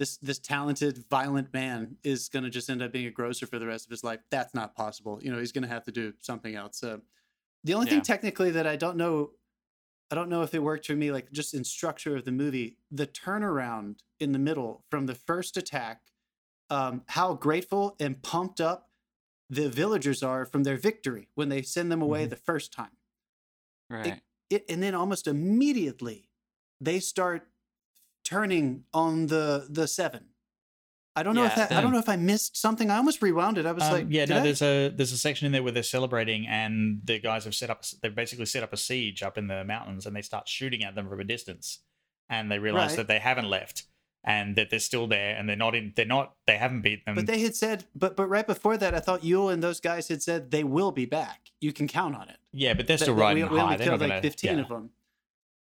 this this talented violent man is going to just end up being a grocer for the rest of his life that's not possible you know he's going to have to do something else so the only Yeah. thing technically that i don't know I don't know if it worked for me, like just in structure of the movie, the turnaround in the middle from the first attack, um, how grateful and pumped up the villagers are from their victory when they send them away Mhm. the first time. Right. It, and then almost immediately they start turning on the the seven. I don't know if Yeah, that, I don't know if I missed something. I almost rewound it. I was Um, like, yeah, no, I? there's a there's a section in there where they're celebrating, and the guys have set up they've basically set up a siege up in the mountains, and they start shooting at them from a distance, and they realize Right. that they haven't left, and that they're still there, and they're not in they're not they haven't beat them. But they had said, but but right before that, I thought Yul and those guys had said they will be back. You can count on it. yeah, but they're still that riding we, we high. only They're killed not like gonna, 15 yeah. of them.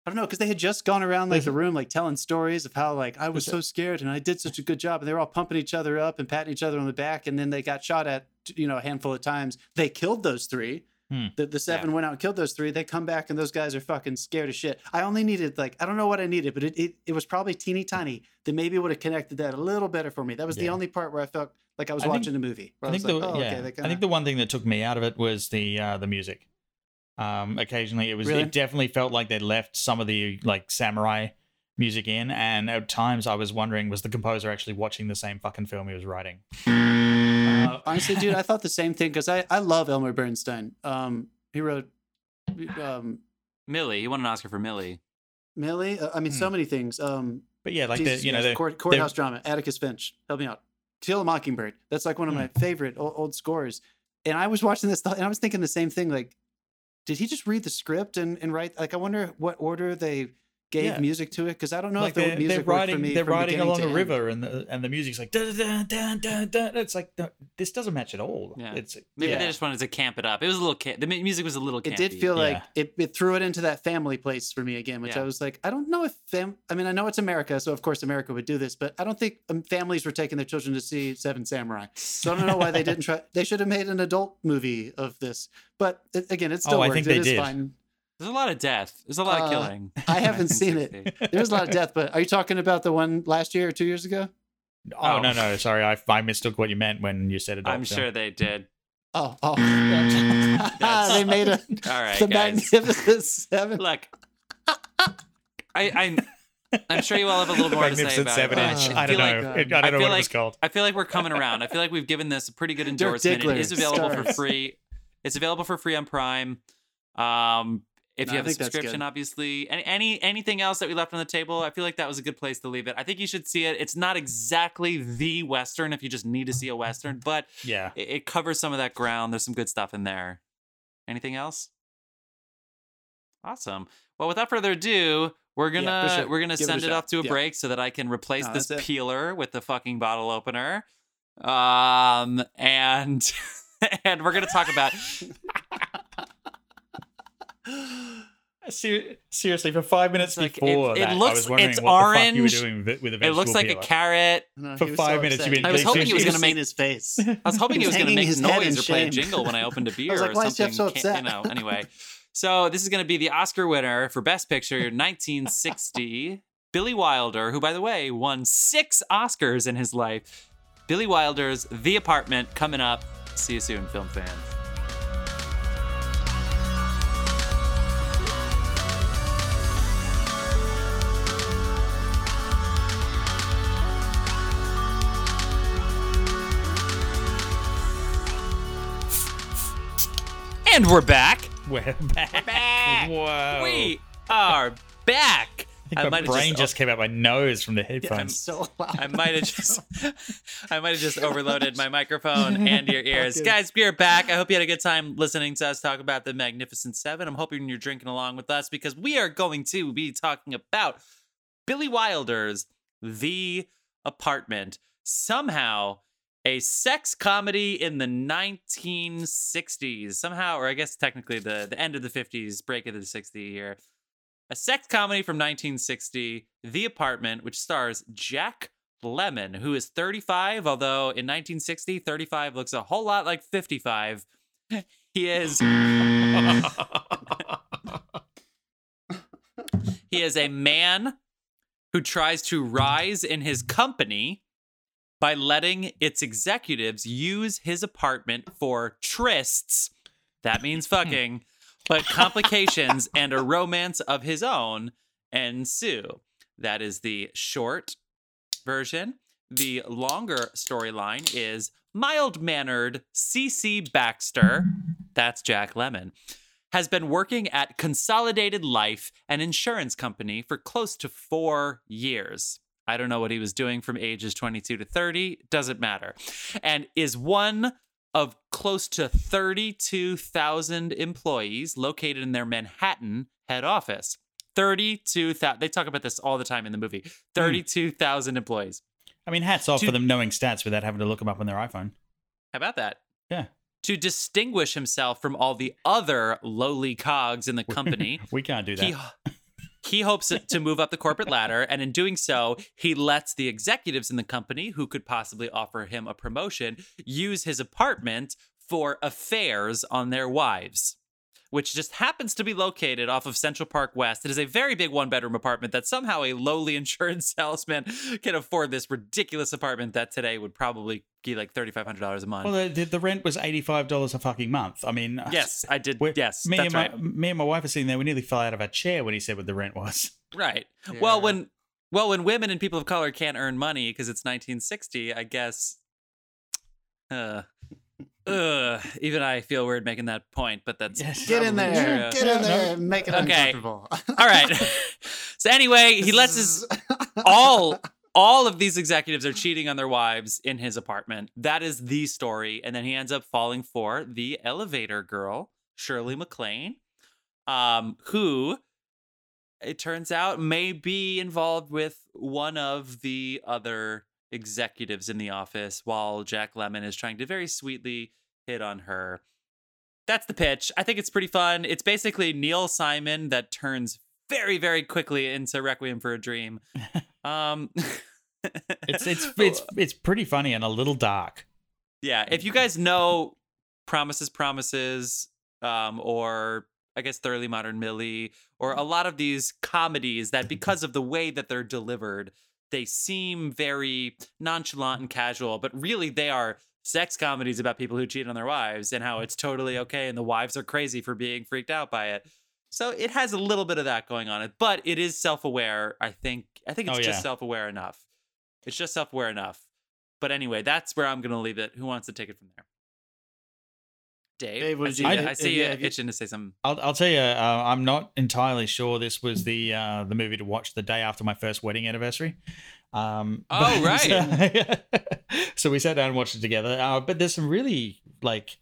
I don't know because they had just gone around like the room, like telling stories of how like I was so scared and I did such a good job, and they were all pumping each other up and patting each other on the back, and then they got shot at, you know, a handful of times. They killed those three. Hmm. The, the seven went out and killed those three. They come back and those guys are fucking scared as shit. I only needed like I don't know what I needed, but it it, it was probably teeny tiny that maybe would have connected that a little better for me. That was the only part where I felt like I was I think- watching a movie. where I think the like, oh, yeah, okay, kinda- think the one thing that took me out of it was the uh, the music. Um, occasionally, it was Really? it definitely felt like they left some of the like samurai music in, and at times I was wondering was the composer actually watching the same fucking film he was writing? Uh, honestly, dude, I thought the same thing because I, I love Elmer Bernstein. Um, he wrote um, Millie, he won an Oscar for Millie. Millie. Uh, I mean, so many things. Um, But yeah, like Jesus the you know the court, courthouse drama. Atticus Finch, help me out. Till a Mockingbird. That's like one of Hmm. my favorite old, old scores. And I was watching this, and I was thinking the same thing. Like, did he just read the script and, and write? Like, I wonder what order they gave Yeah. music to it because I don't know like if the they're, music they're worked for riding me they're from riding along to a end. river and the and the music's like dun, dun, dun, dun, dun. it's like dun- this doesn't match at all. Yeah. It's Maybe Yeah. they just wanted to camp it up. It was a little ca- the music was a little campy. It did feel like it, it threw it into that family place for me again, which Yeah. I was like, I don't know if fam. I mean, I know it's America, so of course America would do this, but I don't think um, families were taking their children to see Seven Samurai. So I don't know why they didn't try. They should have made an adult movie of this. But it, again, it still Oh, I worked. think It they is did. fine. There's a lot of death. There's a lot of Uh, killing. I haven't seen it. 1960. There's a lot of death, but are you talking about the one last year or two years ago? oh, Oh. no no sorry I, I mistook what you meant when you said it. I'm film. sure they did. Oh, oh, That's- they made a All right, the guys. Magnificent Seven. Look, I, I'm, I'm sure you all have a little The more to say about it. Seven but inch. Uh, I don't feel know. like- It- I I don't know feel what it was like- called. I feel like we're coming around. I feel like we've given this a pretty good endorsement. It is Diggler available for free. It's available for free on Prime. Um, if No, you have a subscription, obviously. Any, any anything else that we left on the table, I feel like that was a good place to leave it. I think you should see it. It's not exactly the western if you just need to see a western, but Yeah. it, it covers some of that ground. There's some good stuff in there. Anything else? Awesome. Well, without further ado, we're gonna Yeah, sure. we're gonna Give send it, shot. off to a Yeah. break so that I can replace No, this peeler with the fucking bottle opener. Um and and we're gonna talk about seriously, for five minutes like, before it that, I looks- was wondering it's what the fuck you were orange. doing with, with a it looks like peeler. a carrot. No, For five so minutes, you've been- I was hoping he was gonna make- his face. I was hoping he was gonna make his noise or play a jingle when I opened a beer like, or "Why is Jeff something. so Can't- You upset?" know, anyway. So this is gonna be the Oscar winner for Best Picture 1960. Billy Wilder, who by the way won six Oscars in his life. Billy Wilder's The Apartment coming up. See you soon, film fans. And we're back. We're back. back. Whoa. We are back. I think my brain just, came out my nose from the I'm headphones. so loud. I might have just I might have just overloaded my microphone and your ears. Fucking- Guys, we're back. I hope you had a good time listening to us talk about the Magnificent Seven. I'm hoping you're drinking along with us because we are going to be talking about Billy Wilder's The Apartment. Somehow a sex comedy in the 1960s. Somehow, or I guess technically the, the end of the 50s, break of the 60 here. A sex comedy from 1960, The Apartment, which stars Jack Lemmon, who is 35, although in 1960, 35 looks a whole lot like 55. He is he is a man who tries to rise in his company by letting its executives use his apartment for trysts. That means hmm. fucking but complications and a romance of his own ensue. That is the short version. The longer storyline is mild mannered CC Baxter, that's Jack Lemmon, has been working at Consolidated Life, an insurance company, for close to four years. I don't know what he was doing from ages 22 to 30, doesn't matter. And is one of close to 32,000 employees located in their Manhattan head office. 32,000. They talk about this all the time in the movie. Hmm. 32,000 employees. I mean, hats off To- for them knowing stats without having to look them up on their iPhone. How about that? Yeah. To distinguish himself from all the other lowly cogs in the company, We can't do that. he he hopes to move up the corporate ladder and in doing so he lets the executives in the company who could possibly offer him a promotion use his apartment for affairs on their wives which just happens to be located off of Central Park West. It is a very big one bedroom apartment that somehow a lowly insurance salesman can afford this ridiculous apartment that today would probably be like $3,500 a month. well, the, the, the rent was eighty-five dollars a fucking month. I mean, yes, I did. Yes, me that's and my right. me and my wife are sitting there. We nearly fell out of our chair when he said what the rent was. Right. Well, when well when women and people of color can't earn money because it's 1960, I guess. Uh, uh, even I feel weird making that point, but that's Yes. Get in there. true. Get in there and make it Okay. uncomfortable. All right. so anyway, he lets his all all of these executives are cheating on their wives in his apartment. That is the story, and then he ends up falling for the elevator girl, Shirley MacLaine, um, who it turns out may be involved with one of the other executives in the office, while Jack Lemmon is trying to very sweetly hit on her. That's the pitch. I think it's pretty fun. It's basically Neil Simon that turns very, very quickly into Requiem for a Dream. Um, It's it's it's it's pretty funny and a little dark. yeah. If you guys know Promises, Promises, um, or I guess Thoroughly Modern Millie, or a lot of these comedies that because of the way that they're delivered, they seem very nonchalant and casual, but really they are sex comedies about people who cheat on their wives and how mm-hmm. it's totally okay and the wives are crazy for being freaked out by it. So it has a little bit of that going on it, but it is self-aware. I think I think it's Oh, just self-aware enough. It's just self-aware enough. But anyway, that's where I'm going to leave it. Who wants to take it from there? Dave, Dave, what I see, you, I, I see yeah, you itching to say something. I'll, I'll tell you. Uh, I'm not entirely sure this was the uh, the movie to watch the day after my first wedding anniversary. Um, Oh, right. so we sat down and watched it together. Uh, but there's some really like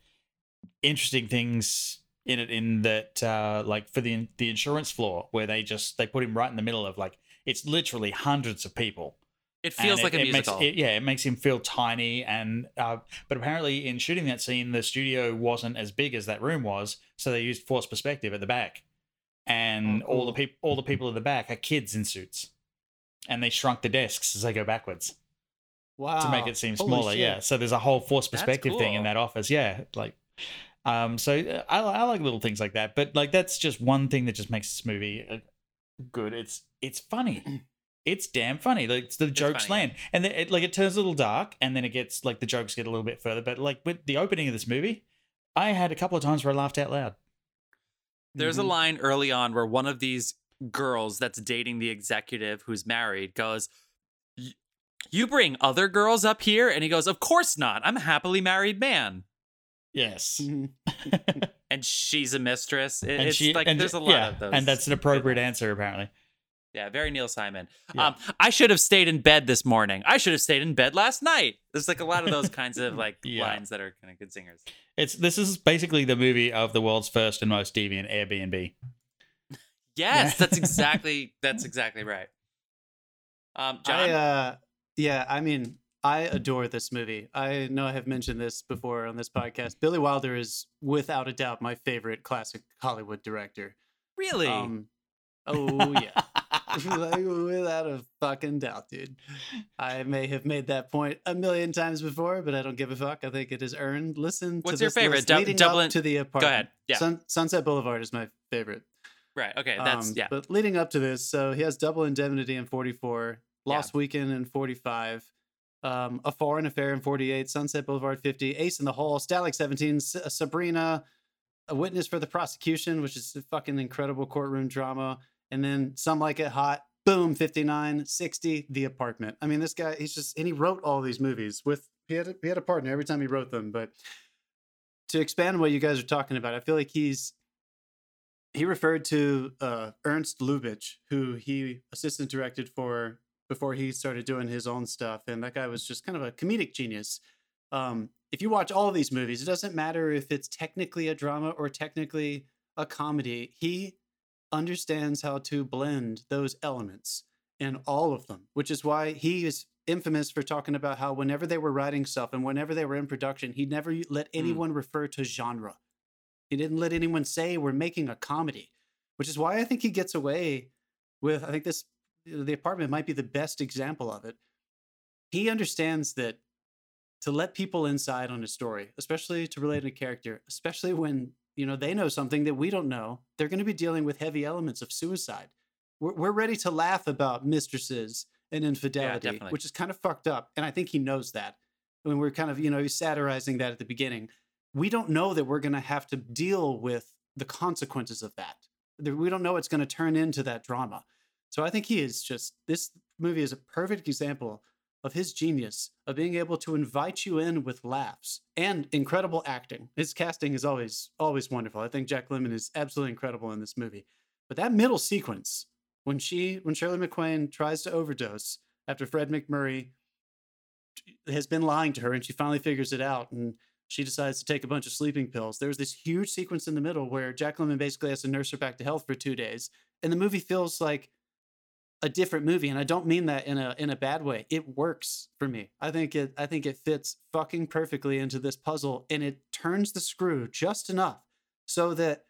interesting things in it. In that, uh, like for the the insurance floor, where they just they put him right in the middle of like it's literally hundreds of people. It feels And like a it musical. Makes, it, yeah, it makes him feel tiny. And uh, but apparently, in shooting that scene, the studio wasn't as big as that room was, so they used forced perspective at the back, and Oh, all the people, all the people at the back are kids in suits, and they shrunk the desks as they go backwards wow. to make it seem Holy smaller. shit. Yeah, so there's a whole forced perspective thing in that office. Yeah, like. Um, so uh, I, I like little things like that, but like that's just one thing that just makes this movie uh, good. It's it's funny. It's damn funny. Like the jokes funny, yeah. land, and then it, like it turns a little dark, and then it gets like the jokes get a little bit further. But like with the opening of this movie, I had a couple of times where I laughed out loud. There's Mhm. a line early on where one of these girls that's dating the executive who's married goes, You bring other girls up here? And he goes, Of course not. I'm a happily married man. Yes, Mhm. And she's a mistress. It- and it's she like and there's a lot yeah, of those. and that's an appropriate answer apparently. Yeah, very Neil Simon. Yeah. Um, I should have stayed in bed this morning. I should have stayed in bed last night. There's like a lot of those kinds of like Yeah. lines that are kind of good singers. It's this is basically the movie of the world's first and most deviant Airbnb. Yes, Yeah. that's exactly that's exactly right. Um, John, I, uh, yeah, I mean, I adore this movie. I know I have mentioned this before on this podcast. Billy Wilder is without a doubt my favorite classic Hollywood director. really? Um, oh yeah, like, without a fucking doubt, dude. I may have made that point a million times before, but I don't give a fuck. I think it is earned. Listen, What's to your this favorite? leading Dublin- to the apartment. Go ahead. Yeah. Sun- Sunset Boulevard is my favorite. right. Okay. That's Um, yeah. But leading up to this, so he has Double Indemnity in 44, Yeah. Lost Weekend in 45, um, A Foreign Affair in 48, Sunset Boulevard 50, Ace in the Hole, Stalag 17, S- Sabrina, a witness for the prosecution, which is a fucking incredible courtroom drama. And then Some Like It Hot, boom, 59, 60, The Apartment. I mean, this guy, he's just, and he wrote all these movies with, he had a, he had a partner every time he wrote them. But to expand what you guys are talking about, I feel like he's, he referred to uh, Ernst Lubitsch, who he assistant directed for before he started doing his own stuff. And that guy was just kind of a comedic genius. Um, if you watch all of these movies, it doesn't matter if it's technically a drama or technically a comedy. He understands how to blend those elements in all of them, which is why he is infamous for talking about how whenever they were writing stuff and whenever they were in production, he never let anyone mm. refer to genre. He didn't let anyone say we're making a comedy, which is why I think he gets away with. I think this the apartment might be the best example of it. He understands that to let people inside on a story, especially to relate to a character, especially when you know they know something that we don't know, they're going to be dealing with heavy elements of suicide. We're, we're ready to laugh about mistresses and infidelity, yeah, which is kind of fucked up, and I think he knows that. When we're kind of you know he's satirizing that at the beginning, we don't know that we're going to have to deal with the consequences of that. We don't know it's going to turn into that drama. So I think he is just this movie is a perfect example of his genius of being able to invite you in with laughs and incredible acting. His casting is always always wonderful. I think Jack Lemmon is absolutely incredible in this movie. But that middle sequence when she when Shirley MacLaine tries to overdose after Fred MacMurray has been lying to her and she finally figures it out and she decides to take a bunch of sleeping pills. There's this huge sequence in the middle where Jack Lemmon basically has to nurse her back to health for two days. And the movie feels like a different movie and i don't mean that in a in a bad way. It works for me. I think it i think it fits fucking perfectly into this puzzle and it turns the screw just enough so that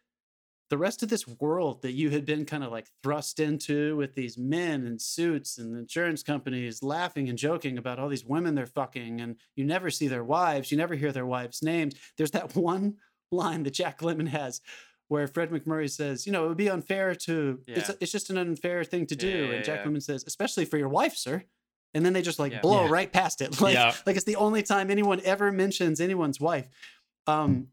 the rest of this world that you had been kind of like thrust into with these men in suits and insurance companies laughing and joking about all these women they're fucking and you never see their wives you never hear their wives names there's that one line that jack lemmon has where Fred MacMurray says, you know, it would be unfair to, yeah. it's, it's just an unfair thing to do. Yeah, yeah, and Jack Lemmon says, especially for your wife, sir. And then they just like blow right past it. Like, like it's the only time anyone ever mentions anyone's wife. Um,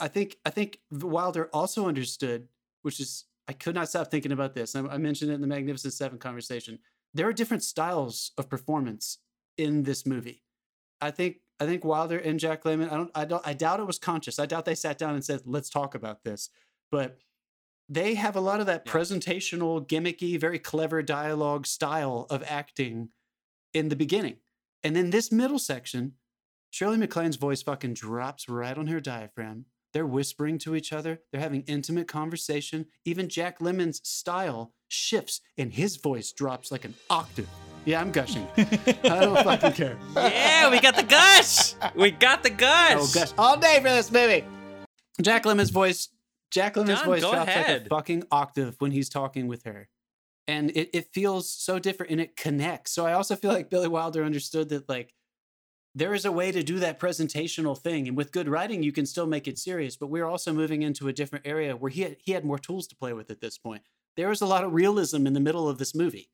I think, I think Wilder also understood, which is, I could not stop thinking about this. I, I mentioned it in the Magnificent Seven conversation. There are different styles of performance in this movie. I think I think Wilder and Jack Lemmon. I don't. I don't. I doubt it was conscious. I doubt they sat down and said, "Let's talk about this." But they have a lot of that yeah. presentational, gimmicky, very clever dialogue style of acting in the beginning. And then this middle section, Shirley MacLaine's voice fucking drops right on her diaphragm. They're whispering to each other. They're having intimate conversation. Even Jack Lemmon's style shifts and his voice drops like an octave. Yeah, I'm gushing. I don't fucking care. Yeah, we got the gush. We got the oh, gush. Oh, gush all day for this movie. Jack Lemmon's voice Jack Lemmon's voice drops ahead. like a fucking octave when he's talking with her. And it, it feels so different and it connects. So I also feel like Billy Wilder understood that like there is a way to do that presentational thing. And with good writing, you can still make it serious. But we're also moving into a different area where he had, he had more tools to play with at this point. There was a lot of realism in the middle of this movie.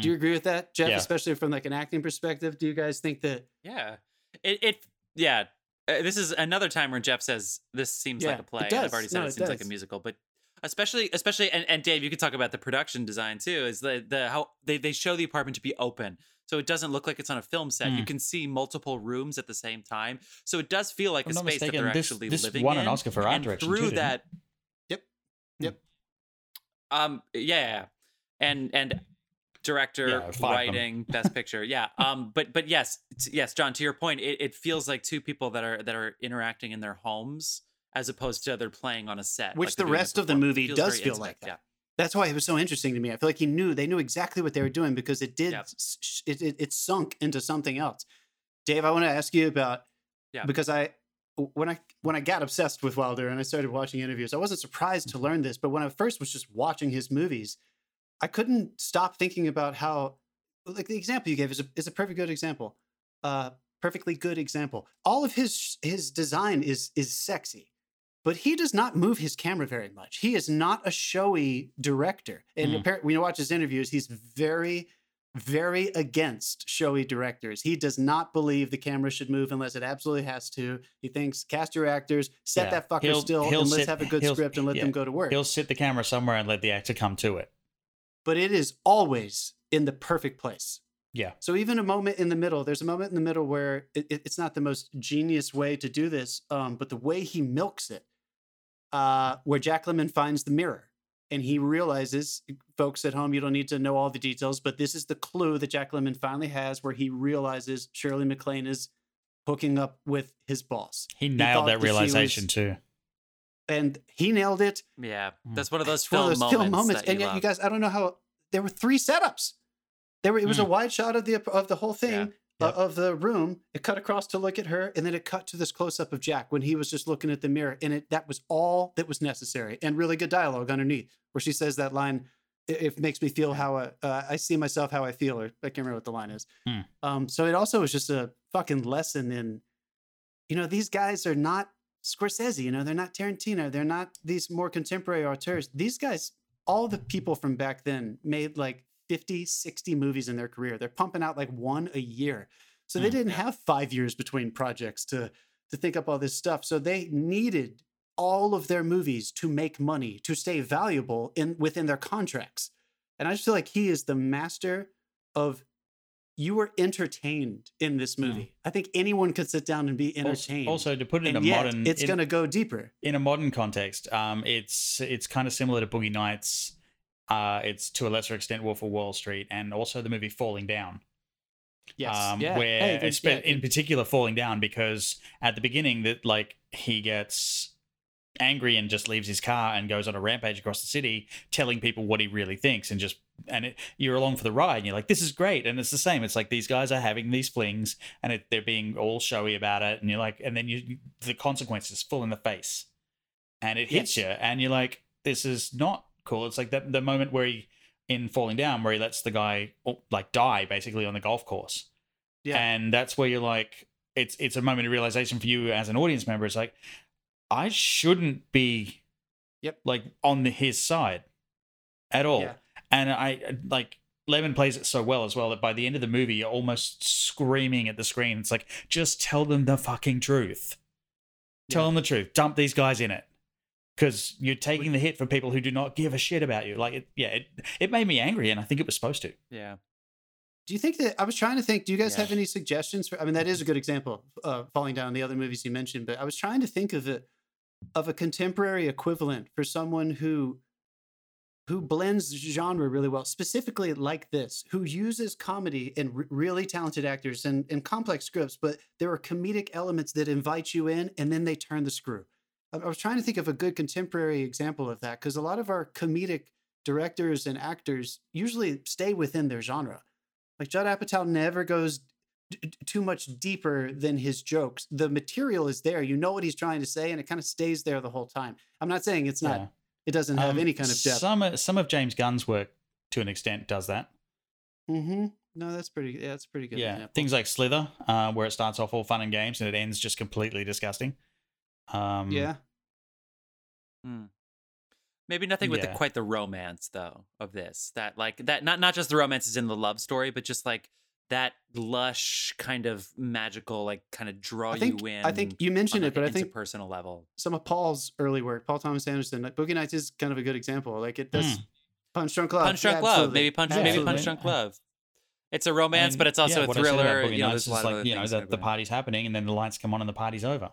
Do you hmm. agree with that, Jeff? Yeah. Especially from like an acting perspective. Do you guys think that? Yeah, it, it yeah uh, this is another time where Jeff says this seems yeah, like a play. I've already said no, it, it seems does. like a musical, but especially especially and, and Dave, you could talk about the production design too. Is the the how they they show the apartment to be open. So it doesn't look like it's on a film set. Mm. You hmm. can see multiple rooms at the same time. So it does feel like I'm a space mistaken, that they're this, actually this living won in. an Oscar for art direction through too, that. Yep. Yep. Um. Yeah. And and director, yeah, writing, best picture. Yeah. Um. But but yes, yes, John. To your point, it, it feels like two people that are that are interacting in their homes as opposed to they're playing on a set. Which like the rest of the movie does feel intimate. like that. Yeah. That's why it was so interesting to me. I feel like he knew they knew exactly what they were doing because it did yeah. it, it, it sunk into something else. Dave, I want to ask you about yeah. because I when I when I got obsessed with Wilder and I started watching interviews, I wasn't surprised to learn this. But when I first was just watching his movies, I couldn't stop thinking about how, like the example you gave is a, is a perfect good example. Uh, perfectly good example. All of his his design is is sexy, but he does not move his camera very much. He is not a showy director. And mm. apparently, when you watch his interviews, he's very very against showy directors. He does not believe the camera should move unless it absolutely has to. He thinks cast your actors, set Yeah. that fucker He'll- still, he'll and let's have a good script and let yeah. them go to work. He'll sit the camera somewhere and let the actor come to it. But it is always in the perfect place. Yeah. So even a moment in the middle, there's a moment in the middle where it, it- it's not the most genius way to do this, um, but the way he milks it, uh, where Jack Lemmon finds the mirror and he realizes, folks at home, you don't need to know all the details, but this is the clue that Jack Lemmon finally has, where he realizes Shirley MacLaine is hooking up with his boss, He nailed that that realization was- too. And he nailed it. Yeah, Mm. that's one of those One film of those moments. film moments, that and you yet you guys, I don't know how there were three setups. There were, it was a wide shot of the of the whole thing. Yeah. uh, of the room. It cut across to look at her, and then it cut to this close up of Jack when he was just looking at the mirror, and it that was all that was necessary, and really good dialogue underneath where she says that line. It, it makes me feel how I, uh, I see myself how I feel, or I can't remember what the line is. Hmm. Um, so it also was just a fucking lesson in, you know, these guys are not Scorsese, you know, they're not Tarantino, they're not these more contemporary auteurs. These guys, all the people from back then made like 50, 60 movies in their career. They're pumping out like one a year. So they Mm, didn't yeah. have five years between projects to to think up all this stuff. So they needed all of their movies to make money, to stay valuable in within their contracts. And I just feel like he is the master of you were entertained in this movie. I think anyone could sit down and be entertained. also to put it in and a yet, modern, it's going to go deeper. in a modern context, um, it's it's kind of similar to Boogie Nights. Uh, it's to a lesser extent Wolf of Wall Street, and also the movie Falling Down. Yes. um, yeah. where Hey, it's been, yeah, in particular falling down because at the beginning that like he gets angry and just leaves his car and goes on a rampage across the city telling people what he really thinks and just and it, you're along for the ride and you're like this is great and it's the same it's like these guys are having these flings and it, they're being all showy about it and you're like and then you the consequences full in the face and it hits Yes. you and you're like this is not cool it's like that the moment where he in falling down where he lets the guy oh, like die basically on the golf course Yeah. and that's where you're like it's it's a moment of realization for you as an audience member it's like i shouldn't be Yep. like on the, his side at all Yeah. And i like Lemmon plays it so well as well that by the end of the movie you're almost screaming at the screen it's like just tell them the fucking truth tell Yeah. them the truth dump these guys in it because you're taking the hit for people who do not give a shit about you like it yeah it, it made me angry and i think it was supposed to Yeah. Do you think that I was trying to think? Do you guys Yeah. have any suggestions for? I mean, that is a good example, uh, falling down the other movies you mentioned. But I was trying to think of it of a contemporary equivalent for someone who who blends genre really well, specifically like this, who uses comedy and r- really talented actors and, and complex scripts, but there are comedic elements that invite you in, and then they turn the screw. I, I was trying to think of a good contemporary example of that because a lot of our comedic directors and actors usually stay within their genre. Like Judd Apatow never goes d- too much deeper than his jokes. The material is there. You know what he's trying to say, and it kind of stays there the whole time. I'm not saying it's not. Yeah. It doesn't have Um, any kind of depth. Some some of James Gunn's work, to an extent, does that. mm-hmm. No, that's pretty. Yeah, that's a pretty good. yeah, example. things like Slither, uh, where it starts off all fun and games and it ends just completely disgusting. Um, yeah, Hmm. Maybe nothing with the, quite the romance though of this. That like that not not just the romance is in the love story, but just like that lush kind of magical, like kind of draw think. you in. I think you mentioned on it, but I think interpersonal level. some of Paul's early work, Paul Thomas Anderson, like Boogie Nights is kind of a good example. Like it does mm. Punch Drunk Love, Punch Drunk Yeah, Love, absolutely. maybe Punch, maybe Punch Drunk Love. It's a romance, and, but it's also yeah, a what I said about thriller. You know, Nights there's a lot is of like you know the, that the party's happening and then the lights come on and the party's over,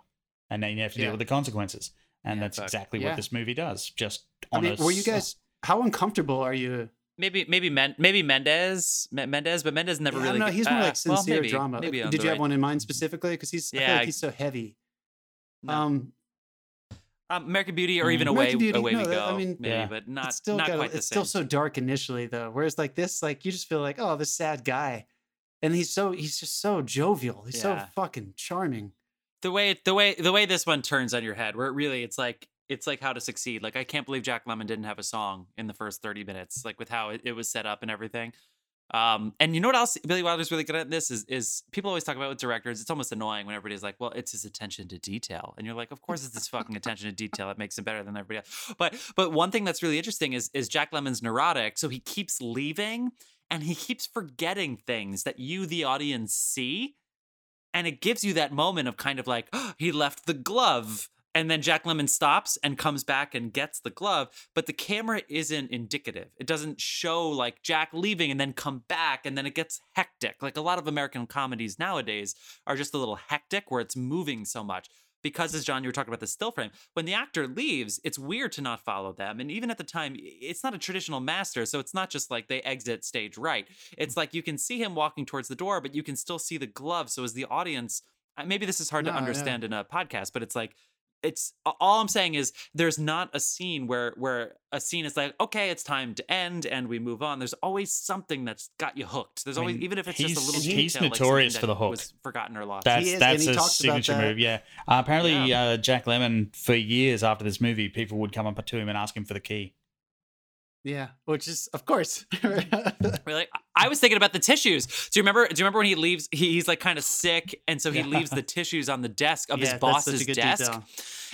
and then you have to deal Yeah. with the consequences, and Yeah, that's fuck. exactly Yeah. what this movie does. Just I mean, a were you guys? How uncomfortable are you? Maybe maybe Men- maybe Mendes Me- Mendes, but Mendes never Yeah, I really. don't know. He's uh, more well, like sincere maybe- drama. Maybe Uh, Did the you have one in mind specifically? Because he's, I feel Yeah, like he's so heavy. No. Um, Um, American Beauty, or Mm. even American away, Beauty, away no, we go. I mean- maybe, Yeah. but not it's still not got, a- quite the it's same. still so dark initially though. Whereas like this, like you just feel like, oh, this sad guy, and he's so he's just so jovial. He's so fucking charming. the way the way the way this one turns on your head, where it really it's like it's like how to succeed. Like I can't believe Jack Lemmon didn't have a song in the first thirty minutes, like with how it, it was set up and everything. Um, and you know what else Billy Wilder's really good at this is is people always talk about with directors, it's almost annoying when everybody's like, well, it's his attention to detail. And you're like, of course it's his fucking attention to detail that makes him better than everybody else. But but one thing that's really interesting is is Jack Lemmon's neurotic, so he keeps leaving and he keeps forgetting things that you, the audience, see. And it gives you that moment of kind of like, oh, he left the glove. And then Jack Lemmon stops and comes back and gets the glove, but the camera isn't indicative. It doesn't show like Jack leaving and then come back, and then it gets hectic. Like a lot of American comedies nowadays are just a little hectic where it's moving so much because as John, you were talking about the still frame, when the actor leaves, it's weird to not follow them. And even at the time, it's not a traditional master. So it's not just like they exit stage right. It's like you can see him walking towards the door, but you can still see the glove. So as the audience, maybe this is hard No, to yeah. understand in a podcast, but it's like, it's all I'm saying is there's not a scene where where a scene is like okay it's time to end and we move on. There's always something that's got you hooked. There's I always mean, even if it's just a little he's detail, like something notorious that for the hook. was forgotten or lost. That's He is, that's a signature that. move. Yeah. Uh, apparently, Yeah. Uh, Jack Lemmon for years after this movie, people would come up to him and ask him for the key. Yeah, which is of course. Really? I was thinking about the tissues. Do you remember? Do you remember when he leaves? He, he's like kind of sick, and so he Yeah. leaves the tissues on the desk of Yeah, his that's such a boss's desk, detail.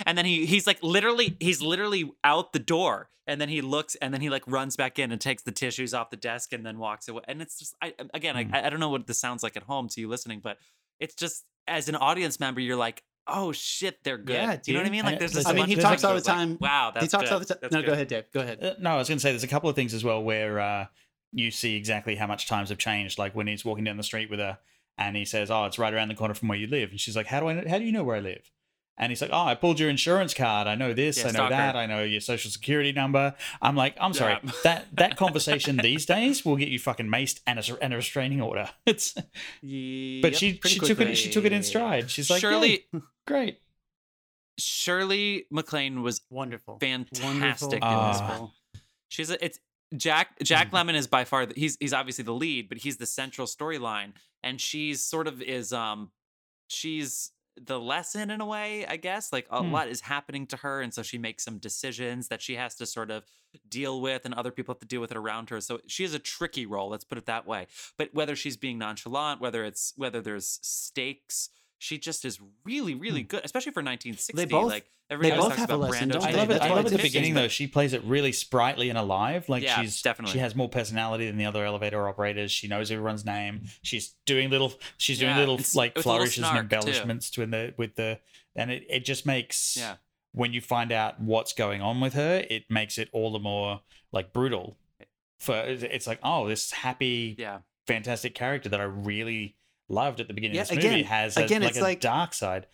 and then he he's like literally he's literally out the door, and then he looks, and then he like runs back in and takes the tissues off the desk, and then walks away. And it's just I again Hmm. I I don't know what this sounds like at home to you listening, but it's just as an audience member, you're like. Oh shit, they're good. Yeah, Do you know what I mean? Like, And there's there's just a a bunch- bunch he talks all the it's like, time- wow, that's he talks good. all the time. No, good. go ahead, Dave. Go ahead. Uh, no, I was going to say there's a couple of things as well where uh, you see exactly how much times have changed. Like when he's walking down the street with her, and he says, "Oh, it's right around the corner from where you live," and she's like, "How do I? Know, how do you know where I live?" And he's like, "Oh, I pulled your insurance card. I know this. Yeah, I know stalker. that. I know your social security number." I'm like, "I'm sorry. Yeah. that that conversation these days will get you fucking maced and a, and a restraining order." It's but Yep, she pretty she took it she took it in stride. She's like, Shirley "Yeah, great." Shirley MacLaine was Wonderful. fantastic Wonderful. in this Ah. film. She's a, it's Jack Jack Lemmon is by far the, he's he's obviously the lead, but he's the central storyline, and she's sort of is um she's the lesson in a way, I guess. Like a Hmm. lot is happening to her, and so she makes some decisions that she has to sort of deal with, and other people have to deal with it around her. So she has a tricky role, let's put it that way. But whether she's being nonchalant, whether it's whether there's stakes. She just is really, really good, especially for 1960. They both- like everybody both talks have a about lesson, Brando. I love it. I love it's at the beginning though. She plays it really sprightly and alive. Like Yeah, she's definitely. She has more personality than the other elevator operators. She knows everyone's name. She's doing little. She's doing Yeah, little like with a little flourishes and snark, too. embellishments to in the with the, and it it just makes Yeah. when you find out what's going on with her, it makes it all the more like brutal. For it's like oh, this happy, Yeah. fantastic character that I really loved at the beginning Yeah, of this movie again- has a, again, like it's a like- dark side.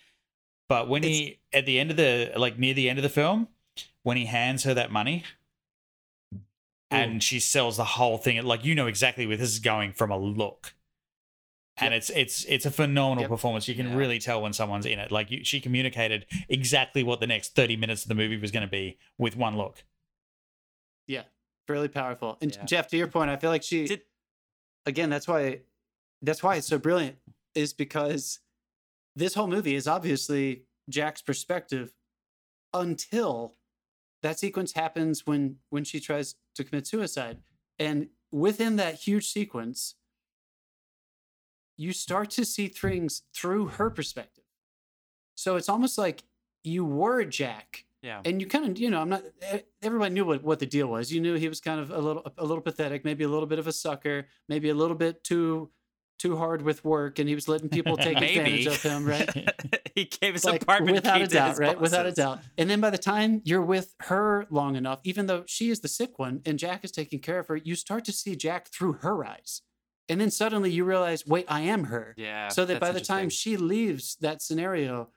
But when he at the end of the like near the end of the film, when he hands her that money and she sells the whole thing, like you know exactly where this is going from a look. And Yep. it's it's it's a phenomenal Yep. performance. You can Yeah. really tell when someone's in it. Like you, she communicated exactly what the next thirty minutes of the movie was going to be with one look. Yeah, really powerful. And Yeah. Jeff, to your point, I feel like she Did- again. That's why that's why it's so brilliant. Is because this whole movie is obviously Jack's perspective until that sequence happens when when she tries to commit suicide, and within that huge sequence, you start to see things through her perspective. So it's almost like you were Jack Yeah. and you kind of you know i'm not everybody knew what, what the deal was you knew he was kind of a little a little pathetic maybe a little bit of a sucker maybe a little bit too too hard with work and he was letting people take advantage of him right he gave his like apartment without a doubt right without a doubt and then by the time you're with her long enough even though she is the sick one and jack is taking care of her you start to see jack through her eyes and then suddenly you realize wait i am her Yeah. so that by the time she leaves that scenario,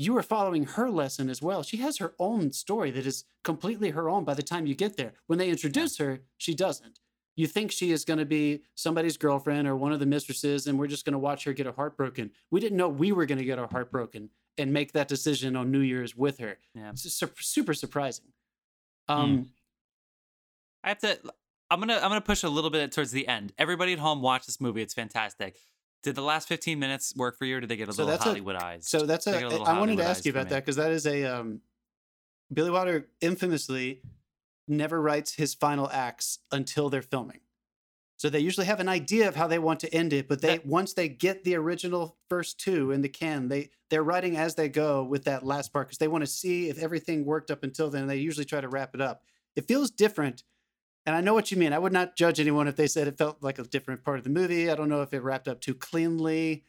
you are following her lesson as well. She has her own story that is completely her own by the time you get there. When they introduce her, she doesn't. You think she is going to be somebody's girlfriend or one of the mistresses, and we're just going to watch her get her heart broken. We didn't know we were going to get our heart broken and make that decision on New Year's with her. Yeah. It's su- super surprising. Um, I have to. I'm gonna. I'm gonna push a little bit towards the end. Everybody at home, watch this movie. It's fantastic. Did the last 15 minutes work for you, or did they get a So little Hollywood eyes? So that's a. a I wanted to ask you about that because that is a. Um, Billy Wilder infamously never writes his final acts until they're filming. So they usually have an idea of how they want to end it, but they That- once they get the original first two in the can, they they're writing as they go with that last part because they want to see if everything worked up until then. They usually try to wrap it up. It feels different And I know what you mean. I would not judge anyone if they said it felt like a different part of the movie. I don't know if it wrapped up too cleanly.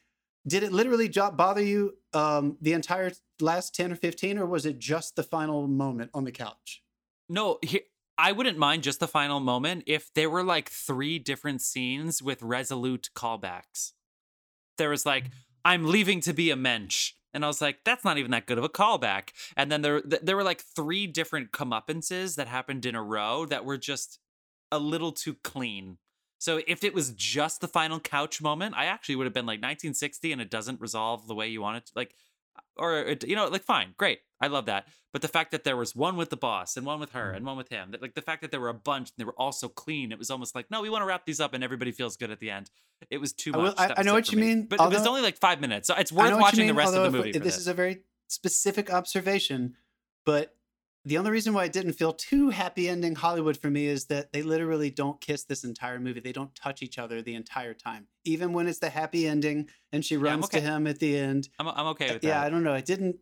Did it literally bother you um, the entire last 10 or 15, or was it just the final moment on the couch? No, he, I wouldn't mind just the final moment if there were like three different scenes with resolute callbacks. There was like, mm. I'm leaving to be a mensch. And I was like, that's not even that good of a callback. And then there there were like three different comeuppances that happened in a row that were just a little too clean. So if it was just the final couch moment, I actually would have been like 1960 and it doesn't resolve the way you want it to like or you know like fine, great. I love that. But the fact that there was one with the boss and one with her and mm-hmm. one with him, that like the fact that there were a bunch and they were all so clean, it was almost like, no, we want to wrap these up and everybody feels good at the end. It was too I much. will- I- I know what you me. mean, But it was only like five minutes. So it's worth know what you watching the mean, rest of the although if- movie. for this is a very specific observation, but the only reason why it didn't feel too happy ending Hollywood for me is that they literally don't kiss this entire movie. They don't touch each other the entire time. Even when it's the happy ending and she runs to him at the end. I'm, I'm okay uh, with that. yeah, I don't know. I didn't.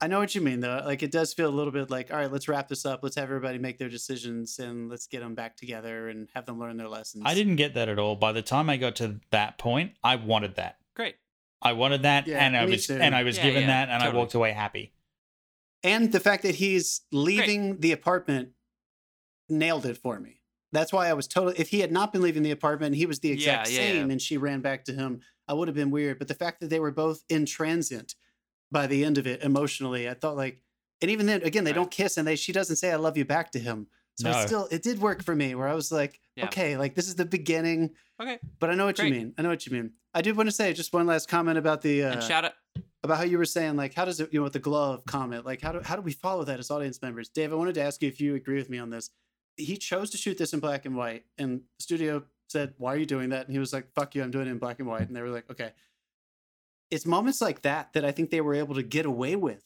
I know what you mean though. Like it does feel a little bit like, all right, let's wrap this up. Let's have everybody make their decisions and let's get them back together and have them learn their lessons. I didn't get that at all. By the time I got to that point, I wanted that. Great. I wanted that, Yeah, and I was and I was Yeah, given yeah, that, and I walked away happy. And the fact that he's leaving the apartment nailed it for me. That's why I was totally. If he had not been leaving the apartment, and he was the exact Yeah, yeah, same, yeah. and she ran back to him. I would have been weird. But the fact that they were both in transient by the end of it emotionally, I thought like, and even then, again, they Right. don't kiss, and they she doesn't say "I love you" back to him. So No. it still, it did work for me. Where I was like, okay, like this is the beginning. Okay. But I know what Great. you mean. I know what you mean. I do want to say just one last comment about the uh, and shout out. About how you were saying like how does it you know with the glove comment like how do how do we follow that as audience members? Dave i wanted to ask you if you agree with me on this. He chose to shoot this in black and white and the studio said why are you doing that? And he was like fuck you i'm doing it in black and white. And they were like okay. It's moments like that that i think they were able to get away with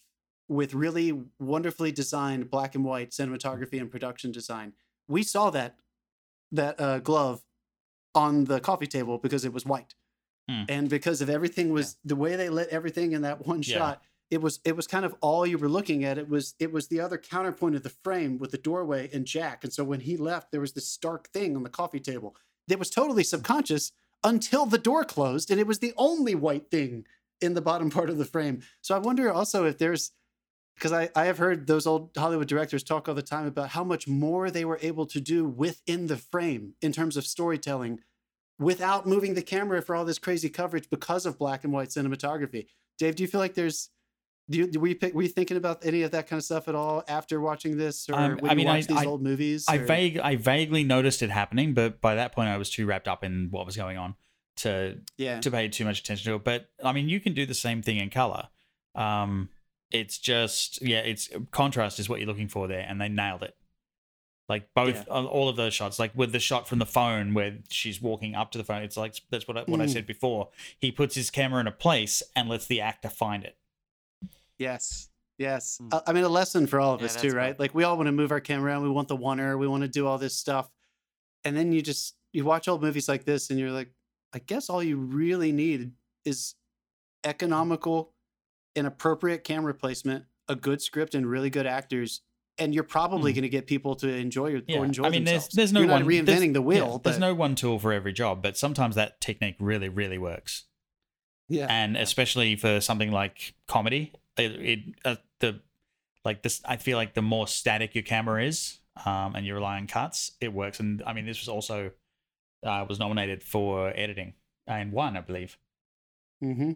with really wonderfully designed black and white cinematography and production design. We saw that that uh, glove on the coffee table because it was white Hmm. and because of everything was the way they lit everything in that one Yeah. shot it was it was kind of all you were looking at. It was it was the other counterpoint of the frame with the doorway and jack. And so when he left there was this stark thing on the coffee table that was totally subconscious until the door closed and it was the only white thing in the bottom part of the frame. So i wonder also if there's because I, I have heard those old hollywood directors talk all the time about how much more they were able to do within the frame in terms of storytelling without moving the camera for all this crazy coverage because of black and white cinematography. Dave, do you feel like there's do you, were, you, pick- were you thinking about any of that kind of stuff at all after watching this, or Um, when I you mean, I- watch these I- old movies? I or- vague, I vaguely noticed it happening, but by that point, I was too wrapped up in what was going on to yeah, to pay too much attention to it. But I mean, you can do the same thing in color. Um, it's just yeah, it's contrast is what you're looking for there, and they nailed it. Like both Yeah. all all of those shots, like with the shot from the phone where she's walking up to the phone, it's like that's what I, what I Mm. said before. He puts his camera in a place and lets the actor find it. yes, yes. Uh, I mean, a lesson for all of Yeah, us too, that's right? cool. Like we all want to move our camera around, we want the oneer, we want to do all this stuff, and then you just you watch old movies like this, and you're like, I guess all you really need is economical and appropriate camera placement, a good script, and really good actors. And you're probably Mm. going to get people to enjoy your Yeah, enjoy I mean, there's themselves. there's no you're not one reinventing there's- the yeah, wheel. there's no one tool for every job, but sometimes that technique really, really works. yeah, and especially for something like comedy it, it uh, the like this i feel like the more static your camera is um, and you rely on cuts it works and i mean this was also uh, was nominated for editing and won i believe hmm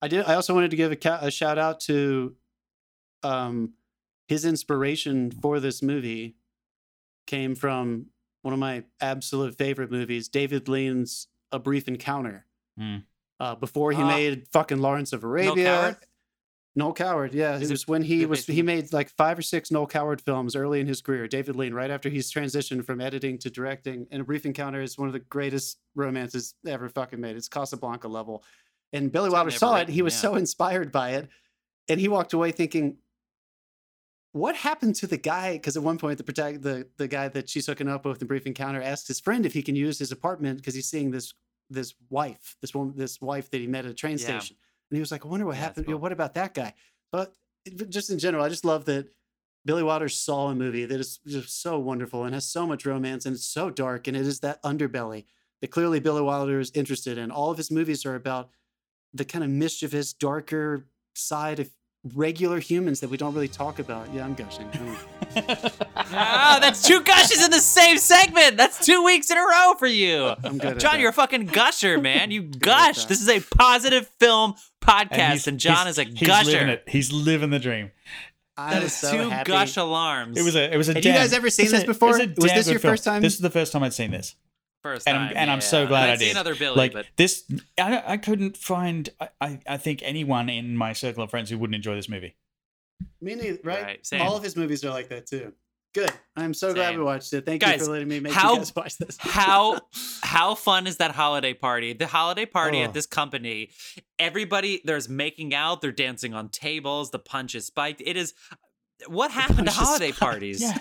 I did. I also wanted to give a, ca- a shout out to um, his inspiration for this movie came from one of my absolute favorite movies, David Lean's A Brief Encounter. Mm. Uh, before he Ah. made fucking Lawrence of Arabia. Coward? Noel Coward, yeah. Is it it- was when is he was he made like five or six Noel Coward films early in his career. David Lean, right after he's transitioned from editing to directing. And A Brief Encounter is one of the greatest romances ever fucking made. It's Casablanca level. And Billy It's Wilder never saw it. He was yeah. so inspired by it, and he walked away thinking, "What happened to the guy?" Because at one point, the the the guy that she's hooking up with in Brief Encounter asked his friend if he can use his apartment because he's seeing this this wife, this woman, this wife that he met at a train Yeah. station. And he was like, I wonder what Yeah, happened. you know, cool. what about that guy? But just in general, I just love that Billy Wilder saw a movie that is just so wonderful and has so much romance and it's so dark and it is that underbelly that clearly Billy Wilder is interested in. All of his movies are about the kind of mischievous, darker side of regular humans that we don't really talk about. Yeah, I'm gushing. I'm, Ah, that's two gushes in the same segment. That's two weeks in a row for you. I'm good. John, that. you're a fucking gusher, man. You gush. This is a positive film podcast, he's- and, John is a He's living gusher. it. He's living the dream. I That was so two happy. gush alarms. It was a. It was a. Had you guys ever seen it's this a- before? a Was this your film. first time? This is the first time I'd seen this, first and time. I'm and I'm so glad I'd I did. other Billy, like but this, I, I couldn't find. I- I, I think anyone in my circle of friends who wouldn't enjoy this movie. Me neither, right? Right, same. All of his movies are like that too. Good. I'm so glad we watched it. Thank Guys, you for letting me make how- you guys watch this. how how fun is that holiday party? The holiday party Oh. at this company, everybody there's making out, they're dancing on tables, the punch is spiked. It is what happened to holiday spiked. parties? Yeah,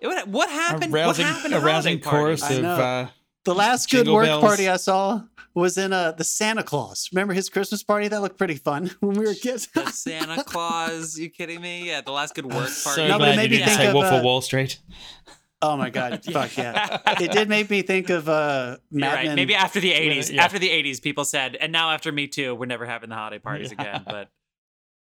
What, what a happened? rousing, what happened a to rousing holiday chorus parties? Of. Uh, The last good work bells. party I saw was in uh, the Santa Claus. Remember his Christmas party? That looked pretty fun when we were kids. The Santa Claus, you kidding me? Yeah, the last good work so party. No, but it glad made you me didn't think say of, Wolf uh, of Wall Street. oh my god, fuck yeah! It did make me think of uh, Mad right. Men. Maybe after the 80s. Yeah. After the 80s, people said, and now after Me Too, we're never having the holiday parties Yeah. again. But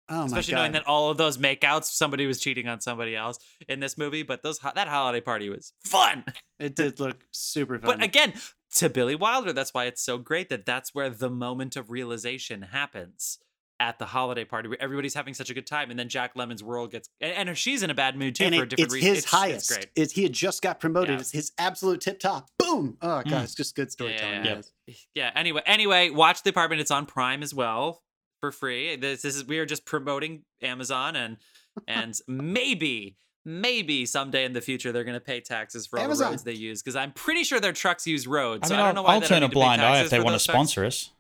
oh my especially god, knowing that all of those makeouts, somebody was cheating on somebody else in this movie. But those that holiday party was fun. it did look super fun. But again, to Billy Wilder, that's why it's so great that that's where the moment of realization happens at the holiday party where everybody's having such a good time, and then Jack Lemmon's world gets and, and she's in a bad mood too and for a it, different it's reason. his highest. It's great. It's- he had just got promoted. Yeah. It's his absolute tip top. Boom! Oh god, Mm. it's just good storytelling. Yeah. Yeah. Anyway, anyway, watch the apartment. It's on Prime as well for free. This, this is we are just promoting Amazon and and maybe maybe someday in the future they're going to pay taxes for all Amazon. the roads they use because I'm pretty sure their trucks use roads. I so I don't I'll, know why I'll they don't turn a need to pay blind eye if they want to those trucks. sponsor us.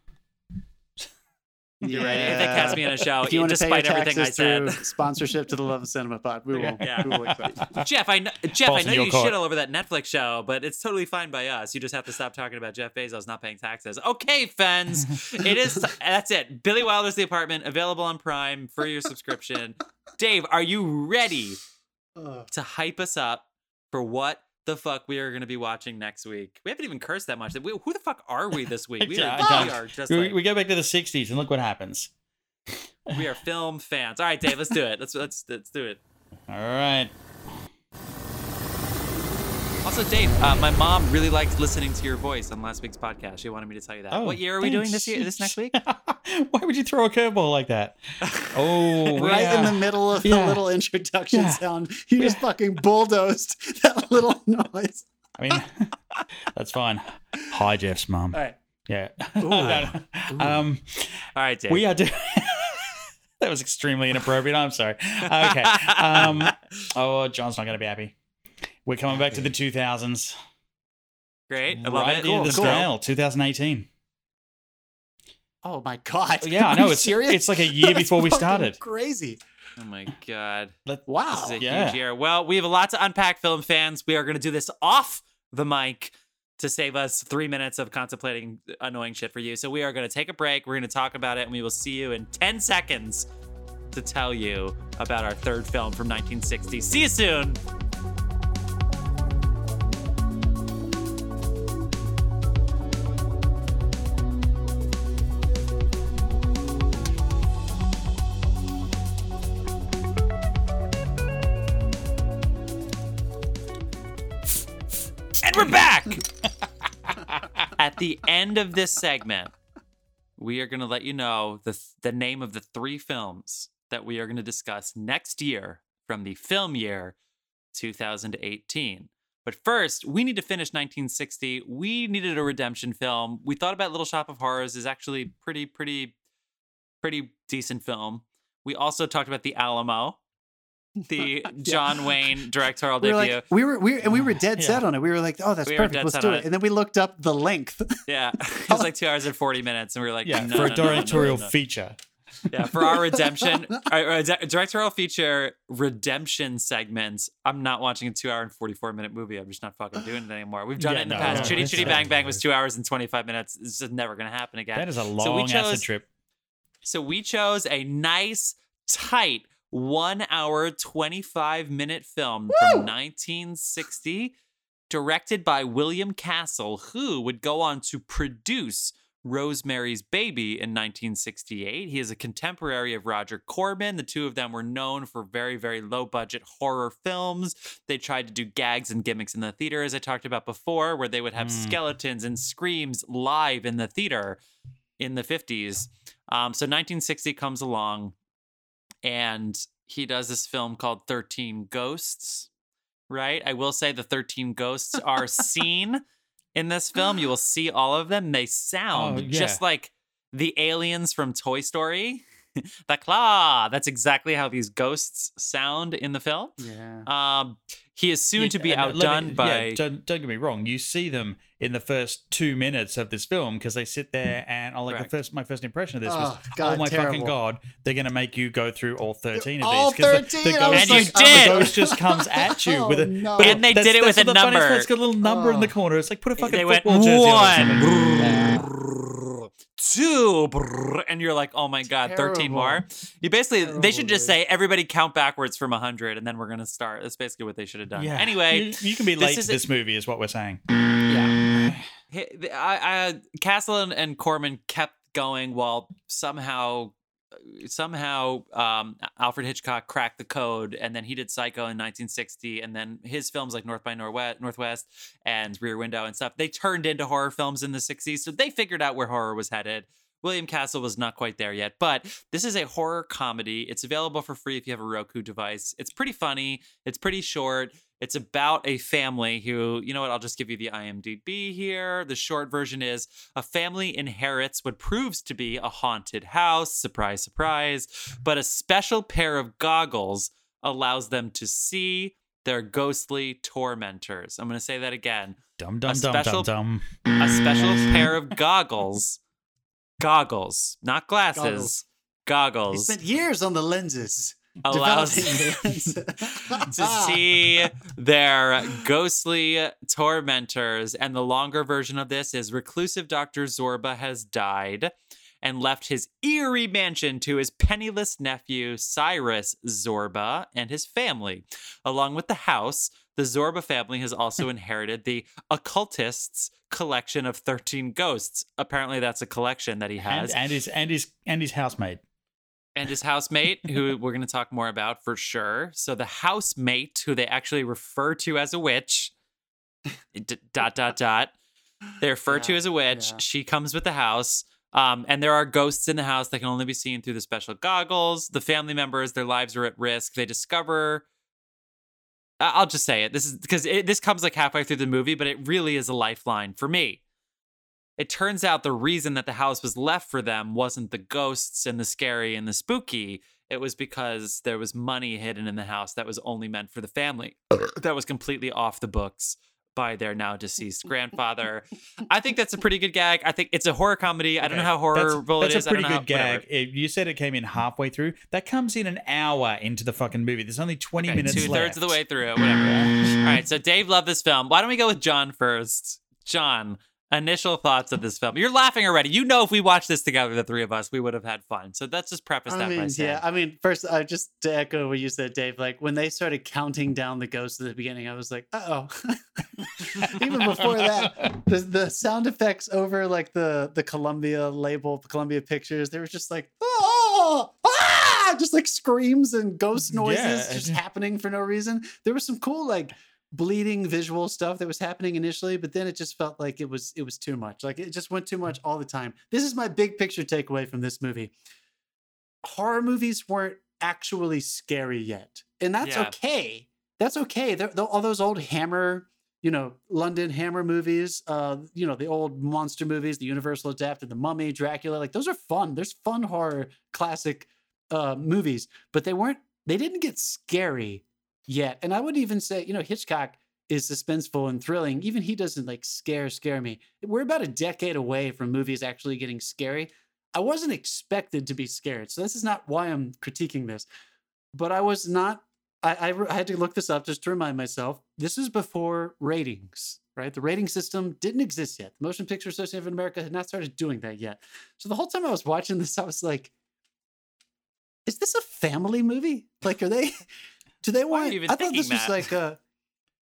You're right. If they cast me on a show, if you want to pay your despite everything I taxes said. sponsorship to the Love of Cinema Pod, we will. Yeah. We will accept. Jeff, I know, Jeff, I know you court. shit all over that Netflix show, but it's totally fine by us. You just have to stop talking about Jeff Bezos not paying taxes. Okay, fans, it is. That's it. Billy Wilder's The Apartment available on Prime for your subscription. Dave, are you ready to hype us up for what the fuck we are going to be watching next week? We haven't even cursed that much. We- Who the fuck are we this week? We Yeah, are, we are just We, like, we go back to the '60s and look what happens. we are film fans. All right, Dave, let's do it. Let's let's let's do it. All right. Also, Dave, uh, my mom really liked listening to your voice on last week's podcast. She wanted me to tell you that. Oh, what year are we doing this year? This next week? Why would you throw a curveball like that? Oh, right yeah. in the middle of the little introduction Yeah. sound, you just fucking bulldozed that little noise. I mean, that's fine. Hi, Jeff's mom. All right. Yeah. Ooh. um, All right, Dave. we are doing. that was extremely inappropriate. I'm sorry. Okay. Um, oh, John's not going to be happy. We're coming back to the 2000s. Great. I love right it. in the cool. scale, 2018. Oh my god. Yeah, I know. It's serious? it's like a year before we started. Crazy. Oh my god. This Wow. is a Yeah. huge year. Well, we have a lot to unpack, film fans. We are going to do this off the mic to save us three minutes of contemplating annoying shit for you. So we are going to take a break. We're going to talk about it, and we will see you in 10 seconds to tell you about our third film from 1960. See you soon. We're back. At the end of this segment, we are going to let you know the the name of the three films that we are going to discuss next year from the film year 2018. But first, we need to finish 1960. We needed a redemption film. We thought about Little Shop of Horrors is actually pretty pretty pretty decent film. We also talked about The Alamo, the John Wayne directorial We were debut. like, we were, we, and we were oh, dead Yeah. set on it. We were like, oh, that's We perfect. Let's do it. it. And then we looked up the length. Yeah, it was like two hours and forty minutes, and we were like, Yeah, no, for no, a no, no, no, directorial no, no. feature. Yeah, for our redemption, our, our directorial feature redemption segments. I'm not watching a two hour and forty four minute movie. I'm just not fucking doing it anymore. We've done Yeah, it in the past. no, Chitty Chitty. Bang Bang was two hours and twenty five minutes. It's just never gonna happen again. That is a we long chose- acid trip. So we chose a nice, tight one hour, 25 minute film from 1960, directed by William Castle, who would go on to produce Rosemary's Baby in 1968. He is a contemporary of Roger Corman. The two of them were known for very, very low budget horror films. They tried to do gags and gimmicks in the theater, as I talked about before, where they would have Mm. skeletons and screams live in the theater in the 50s. Um, so 1960 comes along and he does this film called 13 Ghosts, right? I will say the 13 ghosts are seen in this film. You will see all of them. They sound Oh, just like the aliens from Toy Story. the claw. That's exactly how these ghosts sound in the film. Yeah. Um, he is soon Yeah, to be and uh, let me- outdone by. Yeah, don't, don't get me wrong. You see them in the first two minutes of this film because they sit there mm. and oh, like Correct. the first, my first impression of this was, Oh, God, oh my fucking god, they're gonna make you go through all thirteen of All these. 'cause the- The, I was And you ghost, like, did. The ghost just comes at you oh, with a. Oh, no. but And they did it with a the funniest number. It's got a little number in the Oh. corner. It's like put a fucking they went football jersey on. one, two, and you're like, oh my god, thirteen more. You basically, they should just dude. say everybody count backwards from hundred, and then we're gonna start. That's basically what they should have done. Yeah. Anyway, you, you can be this late to is- this movie, is what we're saying. yeah. Hey, I, I, Castle and, and Corman kept going while somehow, somehow, um, Alfred Hitchcock cracked the code, and then he did Psycho in 1960, and then his films like North by Northwest, Northwest and Rear Window and stuff, they turned into horror films in the 60s, so they figured out where horror was headed. William Castle was not quite there yet, but this is a horror comedy. It's available for free if you have a Roku device. It's pretty funny. It's pretty short. It's about a family who, you know what, I'll just give you the IMDb here. The short version is a family inherits what proves to be a haunted house. Surprise, surprise. But a special pair of goggles allows them to see their ghostly tormentors. I'm going to say that again. Dum dum dum special- dum dum. A special pair of goggles. Goggles, not glasses. He Goggles. spent years on the lenses. Allows developing the lens. to see their ghostly tormentors. And the longer version of this is reclusive Dr. Zorba has died and left his eerie mansion to his penniless nephew, Cyrus Zorba, and his family. Along with the house, the Zorba family has also inherited the occultist's collection of 13 ghosts. Apparently, that's a collection that he has And, and his and his and his housemate. And his housemate, who we're going to talk more about for sure. So the housemate, who they actually refer to as a witch, dot dot dot, they refer to as a witch. yeah. She comes with the house. Um, and there are ghosts in the house that can only be seen through the special goggles. The family members, their lives are at risk. They discover. I'll just say it. This is because this comes like halfway through the movie, but it really is a lifeline for me. It turns out the reason that the house was left for them wasn't the ghosts and the scary and the spooky. It was because there was money hidden in the house that was only meant for the family. that was completely off the books by their now deceased grandfather. I think that's a pretty good gag. I think it's a horror comedy. I don't know how horrible that's, it is. That's a pretty I don't good how, gag. whatever. If you said it came in halfway through. That comes in an hour into the fucking movie. There's only 20 Okay, minutes two left. thirds of the way through, whatever. All right, so Dave loved this film. Why don't we go with John first? John, initial thoughts of this film. You're laughing already. You know, if we watched this together, the three of us, we would have had fun. So let's just preface that I by saying, yeah. I mean, first, uh, just to echo what you said, Dave. Like when they started counting down the ghosts at the beginning, I was like, "Uh oh." Even before that, the the sound effects over like the the Columbia label, Columbia Pictures, they were just like, "Oh, ah!" just like screams and ghost noises Yeah. just happening for no reason. There was some cool like bleeding visual stuff that was happening initially but then it just felt like it was it was too much. Like it just went too much all the time. This is my big picture takeaway from this movie. Horror movies weren't actually scary yet and that's Yeah. okay. That's okay. They're, they're- all those old hammer you know london hammer movies uh you know the old monster movies the universal adapted the mummy dracula like those are fun. There's fun horror classic uh movies but they weren't they didn't get scary yet and i would even say you know hitchcock is suspenseful and thrilling even he doesn't like scare scare me we're about a decade away from movies actually getting scary i wasn't expected to be scared so this is not why i'm critiquing this but i was not I, I, I had to look this up just to remind myself. This is before ratings, right? The rating system didn't exist yet. The Motion Picture Association of America had not started doing that yet. So the whole time I was watching this, I was like, is this a family movie? Like, are they? Do they Why are want? you even I thought thinking this was like a.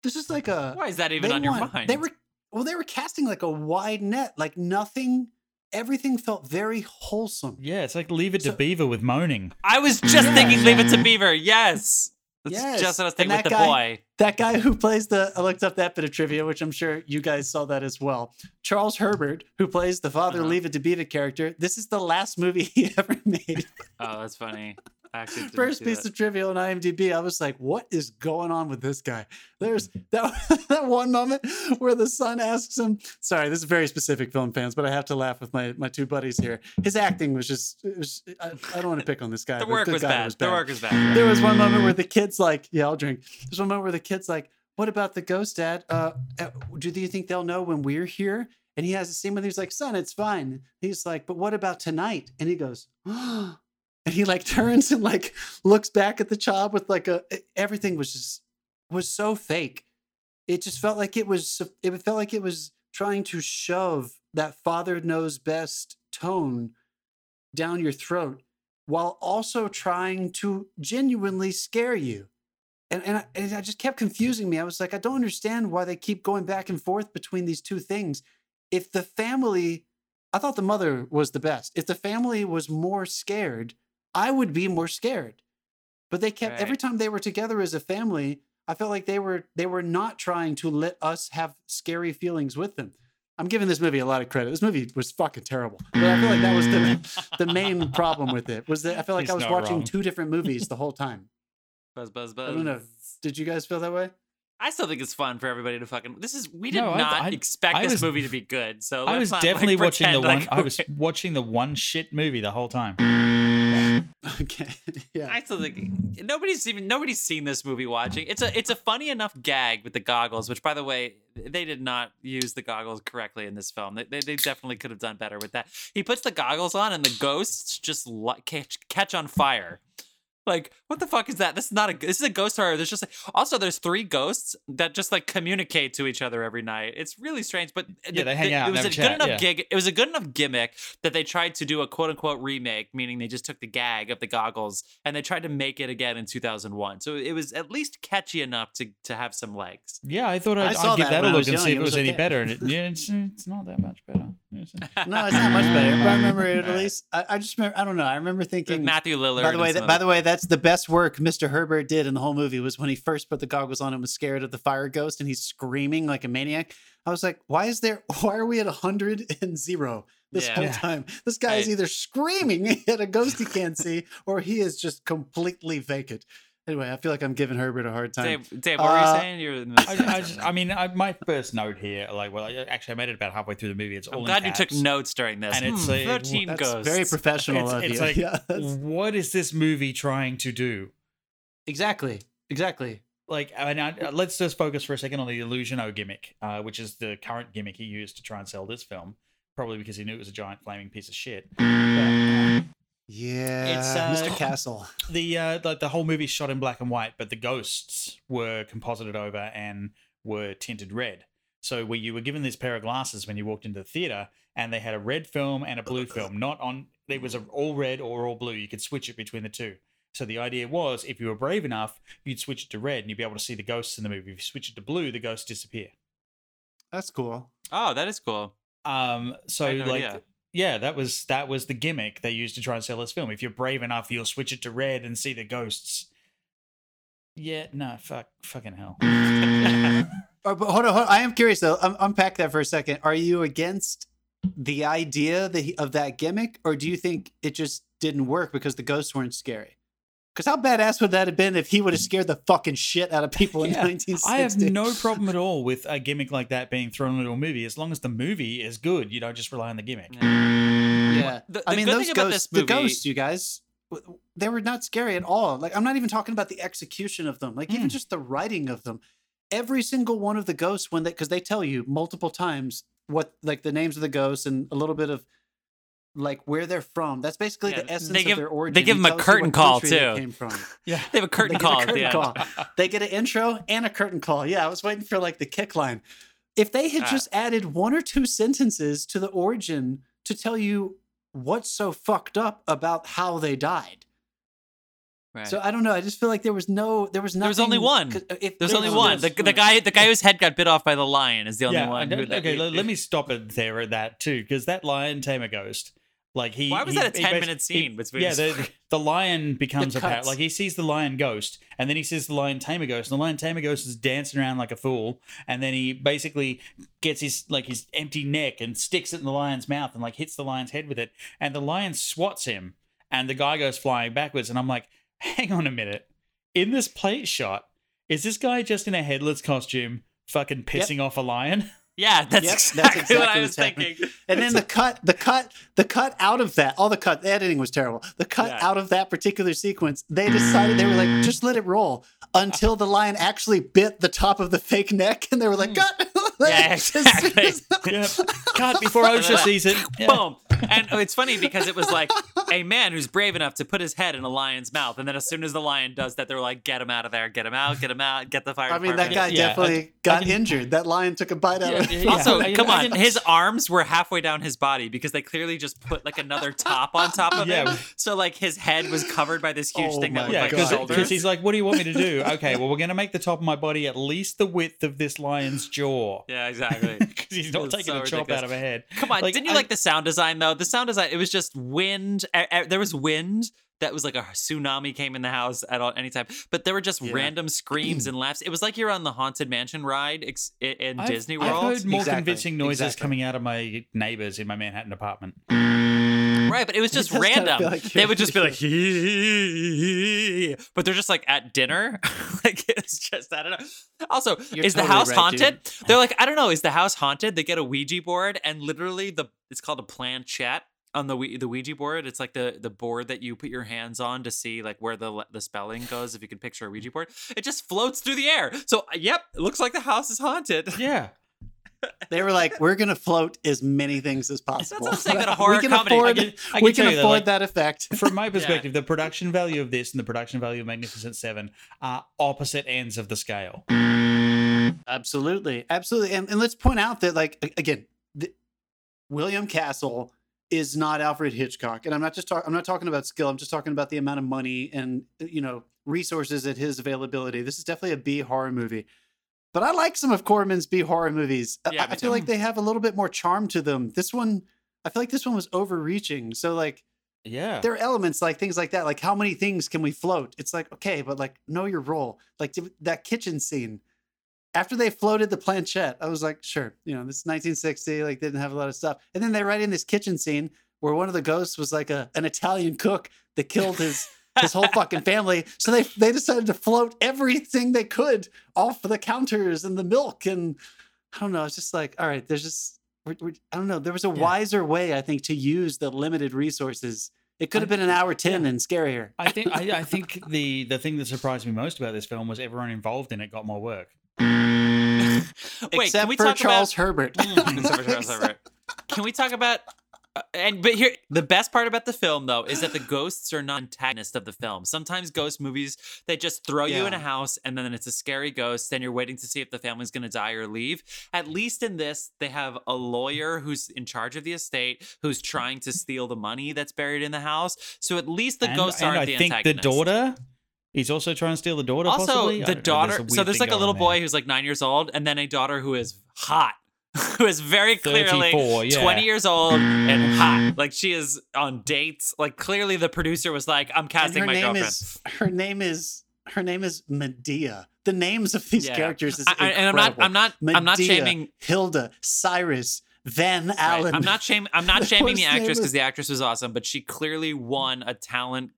This is like a. Why is that even they on your mind? They were well, they were casting like a wide net. Like nothing, everything felt very wholesome. Yeah, it's like Leave It So- to Beaver with moaning. I was just Yeah. thinking Leave It to Beaver. Yes. That's Yes, just what I was thinking with the guy- boy. That guy who plays the, I looked up that bit of trivia, which I'm sure you guys saw that as well. Charles Herbert, who plays the father Uh-huh. Leave It to Beaver character, this is the last movie he ever made. Oh, that's funny. I First piece that. of trivia on IMDb, I was like, "What is going on with this guy?" There's that that one moment where the son asks him. Sorry, this is very specific, film fans, but I have to laugh with my my two buddies here. His acting was just. Was, I, I don't want to pick on this guy. The work was God, it bad. The work was bad. There was one moment where the kid's like, "Yeah, I'll drink." There's one moment where the kid's like, "What about the ghost, Dad? Uh, uh, do you think they'll know when we're here?" And he has a scene where he's like, "Son, it's fine." He's like, "But what about tonight?" And he goes, and he like turns and like looks back at the child with like a everything was just was so fake. It just felt like it was it felt like it was trying to shove that father knows best tone down your throat while also trying to genuinely scare you. And, and, I, and I just kept confusing me. I was like, I don't understand why they keep going back and forth between these two things. If the family, I thought the mother was the best. If the family was more scared, I would be more scared. But they kept every time they were together as a family, I felt like they were they were not trying to let us have scary feelings with them. I'm giving this movie a lot of credit. This movie was fucking terrible. But I feel like that was the the main problem with it. Was that I felt like He's I was watching wrong. two different movies the whole time. Buzz, buzz, buzz. I don't know. Did you guys feel that way? I still think it's fun for everybody to fucking. This is we did No, not I- expect I this was- movie to be good. So I let's was not, like, definitely watching the one. like I was watching the one shit movie the whole time. Okay. yeah. I still think nobody's even nobody's seen this movie watching. It's a it's a funny enough gag with the goggles, which by the way, they did not use the goggles correctly in this film. They, they, they definitely could have done better with that. He puts the goggles on and the ghosts just catch catch on fire. Like what the fuck is that? This is not a this is a ghost horror. There's just also there's three ghosts that just like communicate to each other every night. It's really strange, but Yeah, they hang the- out It was a have good chat, enough yeah. gig. It was a good enough gimmick that they tried to do a quote unquote remake, meaning they just took the gag of the goggles and they tried to make it again in 2001. So it was at least catchy enough to to have some legs. Yeah, I thought I I'd, saw I'd give that that, when a I look and young. see if It it was, was any better. And it, yeah, it's, it's not that much better. No, it's not much better. But I remember it at least. I, I just remember. I don't know. I remember thinking. Matthew Lillard. By the way, that, by the way, that's the best work Mr. Herbert did in the whole movie was when he first put the goggles on and was scared of the fire ghost and he's screaming like a maniac. I was like, why is there? Why are we at hundred and zero this Yeah. whole Yeah. time? This guy is either screaming at a ghost he can't see or he is just completely vacant. Anyway, I feel like I'm giving Herbert a hard time. Dave, Dave, what were Uh, you saying? You're in the- I, I, just, I mean, I, my first note here, like, well, I, actually, I made it about halfway through the movie. It's all I'm in glad you took notes during this. And it's Hmm, a- 13 That's ghosts. very professional It's, of it's you. like, yeah, what is this movie trying to do? exactly, exactly. Like, I mean, I, let's just focus for a second on the Illusion-O gimmick, uh, which is the current gimmick he used to try and sell this film. Probably because he knew it was a giant flaming piece of shit. But, Yeah, It's, uh, Mr. Castle. the uh the, the whole movie shot in black and white, but the ghosts were composited over and were tinted red. So where you were given this pair of glasses when you walked into the theater, and they had a red film and a blue film. Not on it was a, all red or all blue. You could switch it between the two. So the idea was, if you were brave enough, you'd switch it to red, and you'd be able to see the ghosts in the movie. If you switch it to blue, the ghosts disappear. That's cool. Oh, that is cool. Um, so I no like, idea. Yeah, that was that was the gimmick they used to try and sell this film. If you're brave enough, you'll switch it to red and see the ghosts. Yeah, no, fuck, fucking hell. Oh, but hold on, hold on. I am curious though. Um, unpack that for a second. Are you against the idea that he, of that gimmick, or do you think it just didn't work because the ghosts weren't scary? Because how badass would that have been if he would have scared the fucking shit out of people in Yeah, 1960? I have no problem at all with a gimmick like that being thrown into a movie, as long as the movie is good. You don't just rely on the gimmick. Yeah, The- I mean good those thing about ghosts, this the ghosts, you guys, they were not scary at all. Like I'm not even talking about the execution of them. Like even Hmm. just the writing of them. Every single one of the ghosts, when they because they tell you multiple times what like the names of the ghosts and a little bit of like where they're from. That's basically Yeah, the essence they give- of their origin. they give them a curtain call, country they too. Came from. Yeah. They have a curtain They get a call curtain end. call. They get an intro and a curtain call. Yeah, I was waiting for like the kick line. If they had Ah. just added one or two sentences to the origin to tell you what's so fucked up about how they died, Right. So I don't know. I just feel like there was no, there was nothing. There was only one. 'cause If There's there only one. The, the guy the guy whose head got bit off by the lion is the only yeah, one. Who- don't- okay, let, let me stop it there at that too, because that lion tamer ghost, like he. Why was he- that a 10 basi- minute he- scene between Yeah, the, the lion becomes The a parrot. Like he sees the lion ghost, and then he sees the lion tamer ghost, and the lion tamer ghost is dancing around like a fool, and then he basically gets his like his empty neck and sticks it in the lion's mouth and like hits the lion's head with it, and the lion swats him, and the guy goes flying backwards, and I'm like, hang on a minute, in this plate shot, is this guy just in a headless costume, fucking pissing off a lion? Yeah, that's, Yep, exactly, that's what I was what's happening. thinking. And then the cut, the cut, the cut out of that, all the cut, the editing was terrible. The cut Yeah. out of that particular sequence, they decided they were like, just let it roll until the lion actually bit the top of the fake neck, and they were like, hmm. cut. Yeah, exactly. yeah, cut before OSHA sees it. Yeah. Boom. And it's funny because it was like a man who's brave enough to put his head in a lion's mouth, and then as soon as the lion does that, they're like, "Get him out of there! Get him out! Get him out! Get the fire!" I mean, that guy. Yeah, definitely I- got I can- injured. That lion took a bite out Yeah, of yeah, yeah. Also, I- come on, his arms were halfway down his body because they clearly just put like another top on top of Yeah. him. So like his head was covered by this huge Oh thing that my looked Yeah, like because he's like, "What do you want me to do?" Okay, well, we're going to make the top of my body at least the width of this lion's jaw, yeah, exactly. because he's not It's taking so a chop out of a head. Come on, Like, didn't you I- like the sound design though? Uh, the sound design, it was just wind. There was wind that was like a tsunami came in the house at all, any time. But there were just Yeah. random screams and laughs. It was like you're on the haunted mansion ride ex- in I've- Disney I've heard more Exactly, convincing noises exactly. coming out of my neighbors in my Manhattan apartment. Right, but it was just random. like they would just be like, but they're just like at dinner. like it's just I don't know. Also, You're is the house right, haunted? They're like, I don't know. Is the house haunted? They get a Ouija board and literally the it's called a planchette on the Ouija- the Ouija board. It's like the the board that you put your hands on to see like where the the spelling goes. If you can picture a Ouija board, it just floats through the air. So yep, it looks like the house is haunted. Yeah, They were like, "We're gonna float as many things as possible." what I'm saying a horror we can comedy. I afford, can- I can we can you that, afford like- that effect. from my perspective, the production value of this and the production value of Magnificent Seven are opposite ends of the scale. Absolutely, absolutely, and, and let's point out that, like, again, the, William Castle is not Alfred Hitchcock, and I'm not just talking. I'm not talking about skill. I'm just talking about the amount of money and you know resources at his availability. This is definitely a B horror movie, but I like some of Corman's B horror movies. I- Yeah, I, me feel like they have a little bit more charm to them. This one, I feel like this one was overreaching. So like. Yeah, there are elements like things like that like how many things can we float it's like okay but like know your role like that kitchen scene after they floated the planchette i was like sure you know this is 1960 like didn't have a lot of stuff and then they write in this kitchen scene where one of the ghosts was like a an italian cook that killed his his whole fucking family so they they decided to float everything they could off the counters and the milk and i don't know it's just like all right there's just we're, we're, I don't know. There was a Yeah. wiser way, I think, to use the limited resources. It could have been an hour ten and scarier. I think I, I think the the thing that surprised me most about this film was everyone involved in it got more work. Wait, Except can we for talk Charles about? Herbert. Except for Charles Herbert. Can we talk about? Uh, and but here, the best part about the film though is that the ghosts are not antagonists of the film. Sometimes ghost movies they just throw you in a house and then it's a scary ghost, and you're waiting to see if the family's going to die or leave. At least in this, they have a lawyer who's in charge of the estate who's trying to steal the money that's buried in the house. So at least the and, ghosts and aren't I the think the daughter. He's also trying to steal the daughter. Also, possibly? The don't know, there's daughter. So there's like a little boy who's like nine years old, and then a daughter who is hot, who is very clearly yeah. 20 years old and hot. Like she is on dates. Like clearly the producer was like, I'm casting her my name girlfriend. is her name is her name is Medea. The names of these Yeah. characters is I- I- and I'm not. I'm not. I'm not shaming. Hilda, Cyrus, Van right, Allen. I'm not shaming. I'm not The shaming the actress because is- the actress was awesome, but she clearly won a talent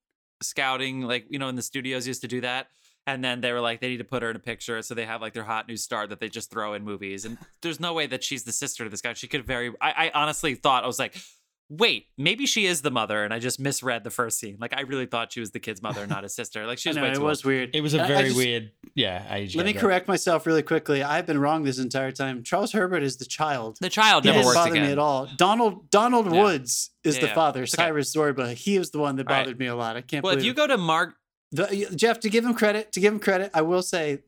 scouting. Like you know, in the studios used to do that. And then they were like, they need to put her in a picture, so they have like their hot new star that they just throw in movies. And there's no way that she's the sister to this guy. She could very. I, I honestly thought I was like, wait, maybe she is the mother, and I just misread the first scene. Like I really thought she was the kid's mother, not his sister. Like she was know, way it too was old. weird. It was a I- I very just- weird, yeah, age. Let me gap. correct myself really quickly. I've been wrong this entire time. Charles Herbert is the child. The child He never didn't works bother again. me at all. Donald Donald Yeah. Woods is Yeah, the yeah. father. It's okay. Cyrus Zorba. He is the one that All right. bothered me a lot. I can't Well, believe if you it. go to Mark, The- Jeff, to give him credit, to give him credit, I will say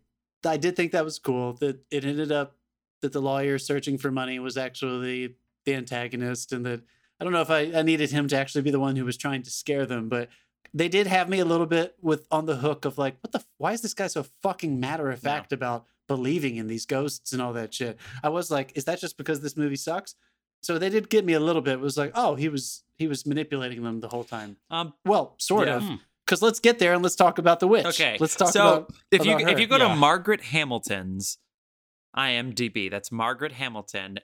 I did think that was cool that it ended up that the lawyer searching for money was actually the antagonist, and that I don't know if I, I needed him to actually be the one who was trying to scare them, but they did have me a little bit with on the hook of like, what the? Why is this guy so fucking matter of fact about believing in these ghosts and all that shit? I was like, is that just because this movie sucks? So they did get me a little bit. It was like, oh, he was he was manipulating them the whole time. Um, Well, sort Yeah. of. Because let's get there and let's talk about the witch. Okay. let's talk so about if you about if you go Yeah. to Margaret Hamilton's IMDb, that's Margaret Hamilton,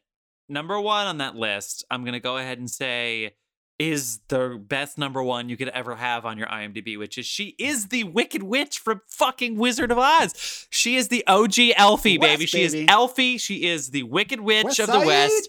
number one on that list. I'm gonna go ahead and say is the best number one you could ever have on your IMDb, which is she is the Wicked Witch from fucking Wizard of Oz. She is the OG Elphie, West, baby. She is. Elphie. She is the Wicked Witch West of the West.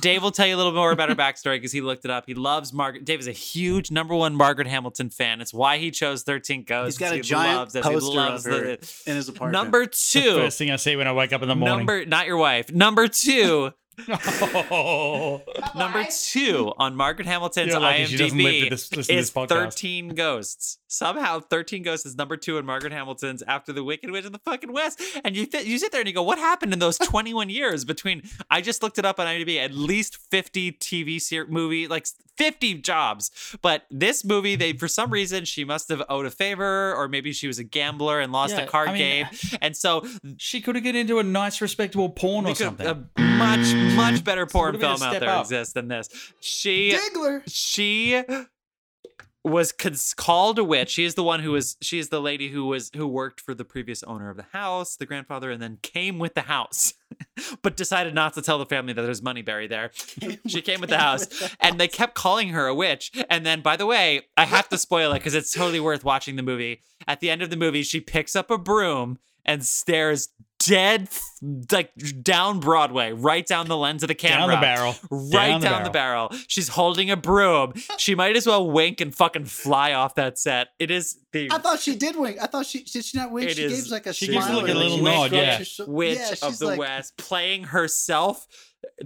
Dave will tell you a little more about her backstory because he looked it up. He loves Margaret. Dave is a huge number one Margaret Hamilton fan. It's why he chose 13 Ghosts. He's got a he giant loves it. poster he loves of her the, in his apartment. Number two. First thing I see when I wake up in the morning. Number, not your wife. Number two. Oh, number two on Margaret Hamilton's You're lucky she doesn't live to IMDb this- listen to is this 13 Ghosts. Somehow 13 Ghosts is number two in Margaret Hamilton's after The Wicked Witch of the fucking West. And you th- you sit there and you go, what happened in those 21 years between, I just looked it up on IMDb, at least 50 TV ser- movie, like 50 jobs. But this movie, they for some reason, she must have owed a favor or maybe she was a gambler and lost Yeah, a card I mean, game. Uh, and so she could have get into a nice, respectable porn or something. a much, much better porn would've been a film out there up. exists than this. She Diggler. she was cons- called a witch. She is the one who was she is the lady who was who worked for the previous owner of the house, the grandfather, and then came with the house, but decided not to tell the family that there's money buried there. She came with the house, and they kept calling her a witch. And then, by the way, I have to spoil it because it's totally worth watching the movie. At the end of the movie, she picks up a broom and stares dead like down Broadway, right down the lens of the camera. down the barrel. Right down, the, barrel. She's holding a broom. She might as well wink and fucking fly off that set. It is the I thought she did wink. I thought she did. She not wink. It she is- gave like a she smile. gives like a little she nod, shrugs yeah. her witch yeah, of the like- West playing herself.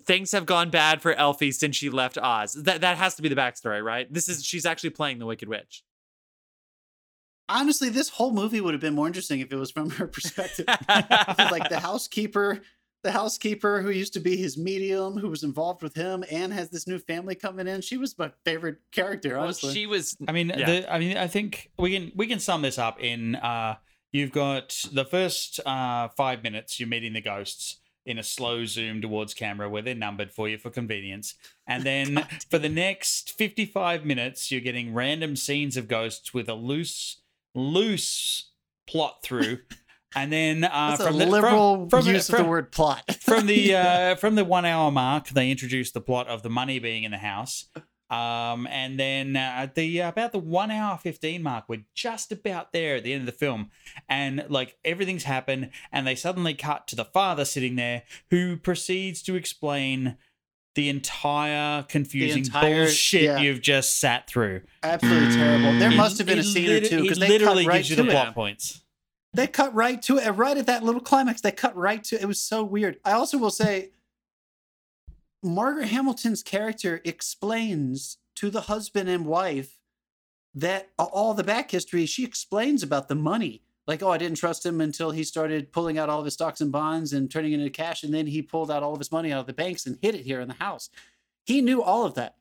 Things have gone bad for Elphie since she left Oz. That that has to be the backstory, right? This is she's actually playing the Wicked Witch. Honestly, this whole movie would have been more interesting if it was from her perspective. Like the housekeeper, the housekeeper who used to be his medium, who was involved with him, and has this new family coming in. She was my favorite character, Well, honestly. she was. I mean, Yeah. the, I mean, I think we can we can sum this up in uh, you've got the first uh, five minutes you're meeting the ghosts in a slow zoom towards camera where they're numbered for you for convenience, and then for the next fifty five minutes you're getting random scenes of ghosts with a loose loose plot through, and then uh, from the liberal from, from, use from, of the word plot. from the uh, from the one hour mark, they introduced the plot of the money being in the house. Um, and then uh, at the about the one hour fifteen mark, we're just about there at the end of the film, and like everything's happened, and they suddenly cut to the father sitting there, who proceeds to explain the entire confusing entire- bullshit yeah. you've just sat through. Absolutely terrible. There He- must have been a scene or two because they literally cut right gives you the it. plot points. They cut right to it. Right at that little climax, they cut right to it. it. was so weird. I also will say Margaret Hamilton's character explains to the husband and wife that all the back history, she explains about the money. Like, oh, I didn't trust him until he started pulling out all of his stocks and bonds and turning it into cash. And then he pulled out all of his money out of the banks and hid it here in the house. He knew all of that.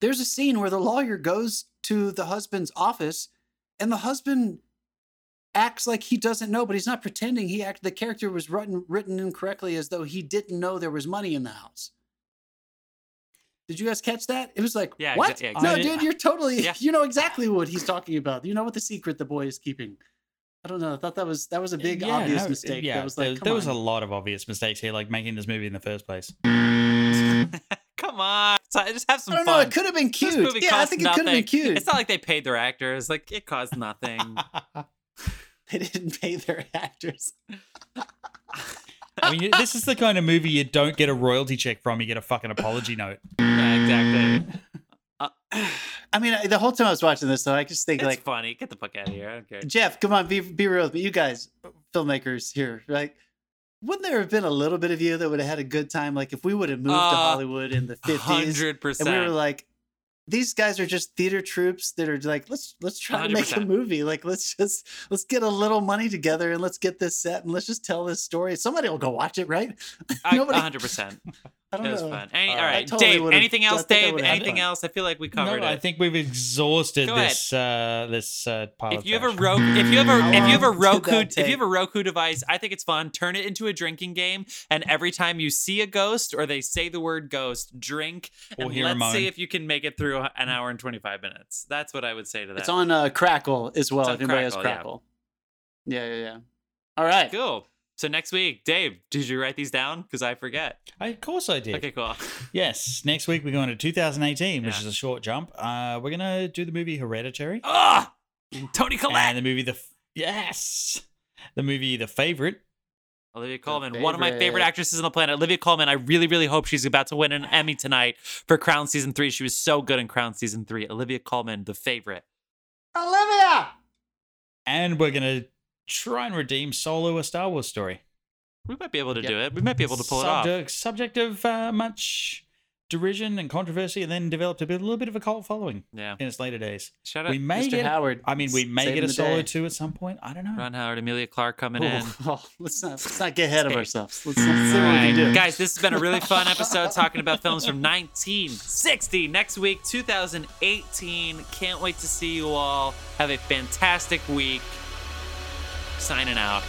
There's a scene where the lawyer goes to the husband's office and the husband acts like he doesn't know, but he's not pretending. He act the character was written written incorrectly as though he didn't know there was money in the house. Did you guys catch that? It was like, Yeah, what? exa- yeah, No, dude, you're totally Yeah. you know exactly what he's talking about. You know what the secret the boy is keeping. I don't know. I thought that was that was a big Yeah, obvious no, mistake. Yeah, that was like, there, there was a lot of obvious mistakes here, like making this movie in the first place. Come on, So- just have some I don't fun. know. It could have been This cute. movie Yeah, I cost think it could have been cute. It's not like they paid their actors. Like it cost nothing. They didn't pay their actors. I mean, this is the kind of movie you don't get a royalty check from; you get a fucking apology note. yeah, exactly. I mean, the whole time I was watching this, though, I just think It's like funny. Get the fuck out of here. I don't care. Jeff, come on, be be real with me. You guys, filmmakers here, like, wouldn't there have been a little bit of you that would have had a good time? Like, if we would have moved to Uh, Hollywood in the fifties, and we were like, these guys are just theater troops that are like, let's let's try to make a movie. Like, let's just let's get a little money together and let's get this set and let's just tell this story. Somebody will go watch it, right? I, nobody- hundred percent. I don't It was know. fun. Any, All all right. right, I totally Dave. Anything else, Dave? Anything else? I feel like we covered no, it. I think we've exhausted Go this uh, this uh, pile if you have a. Roku, if you have a if you have a Roku, if you have a? Roku device, I think it's fun. Turn it into a drinking game, and every time you see a ghost or they say the word ghost, drink, Or and hear a let's moan. see if you can make it through an hour and twenty five minutes. That's what I would say to that. It's on uh, Crackle as well. If anybody has Crackle, yeah. Yeah, yeah, yeah. All right. Cool. So next week, Dave, did you write these down? Because I forget. I, of course I did. Okay, cool. Yes, next week we're going to 2018, which is a short jump. Uh, we're gonna do the movie Hereditary Ah, Toni Collette, and the movie the F- yes, the movie The Favorite. Olivia Colman, one of my favorite favorite. actresses on the planet. Olivia Colman, I really, really hope she's about to win an Emmy tonight for Crown season three. She was so good in Crown season three. Olivia Colman, the favorite. Olivia. and we're gonna try and redeem Solo, a Star Wars story. We might be able to Yep. do it. We might be able to pull it off. subject, Subject of uh, much derision and controversy, and then developed a, bit, a little bit of a cult following Yeah. in its later days. Shout out We may Mr. get, Howard. I mean, we may get a Solo day. two at some point. I don't know. Ron Howard, Emilia Clarke coming in. Oh, let's not let's not get ahead of ourselves. Let's, let's see what we can do. Guys, this has been a really fun episode talking about films from 1960. Next week, 2018. Can't wait to see you all. Have a fantastic week. Signing out.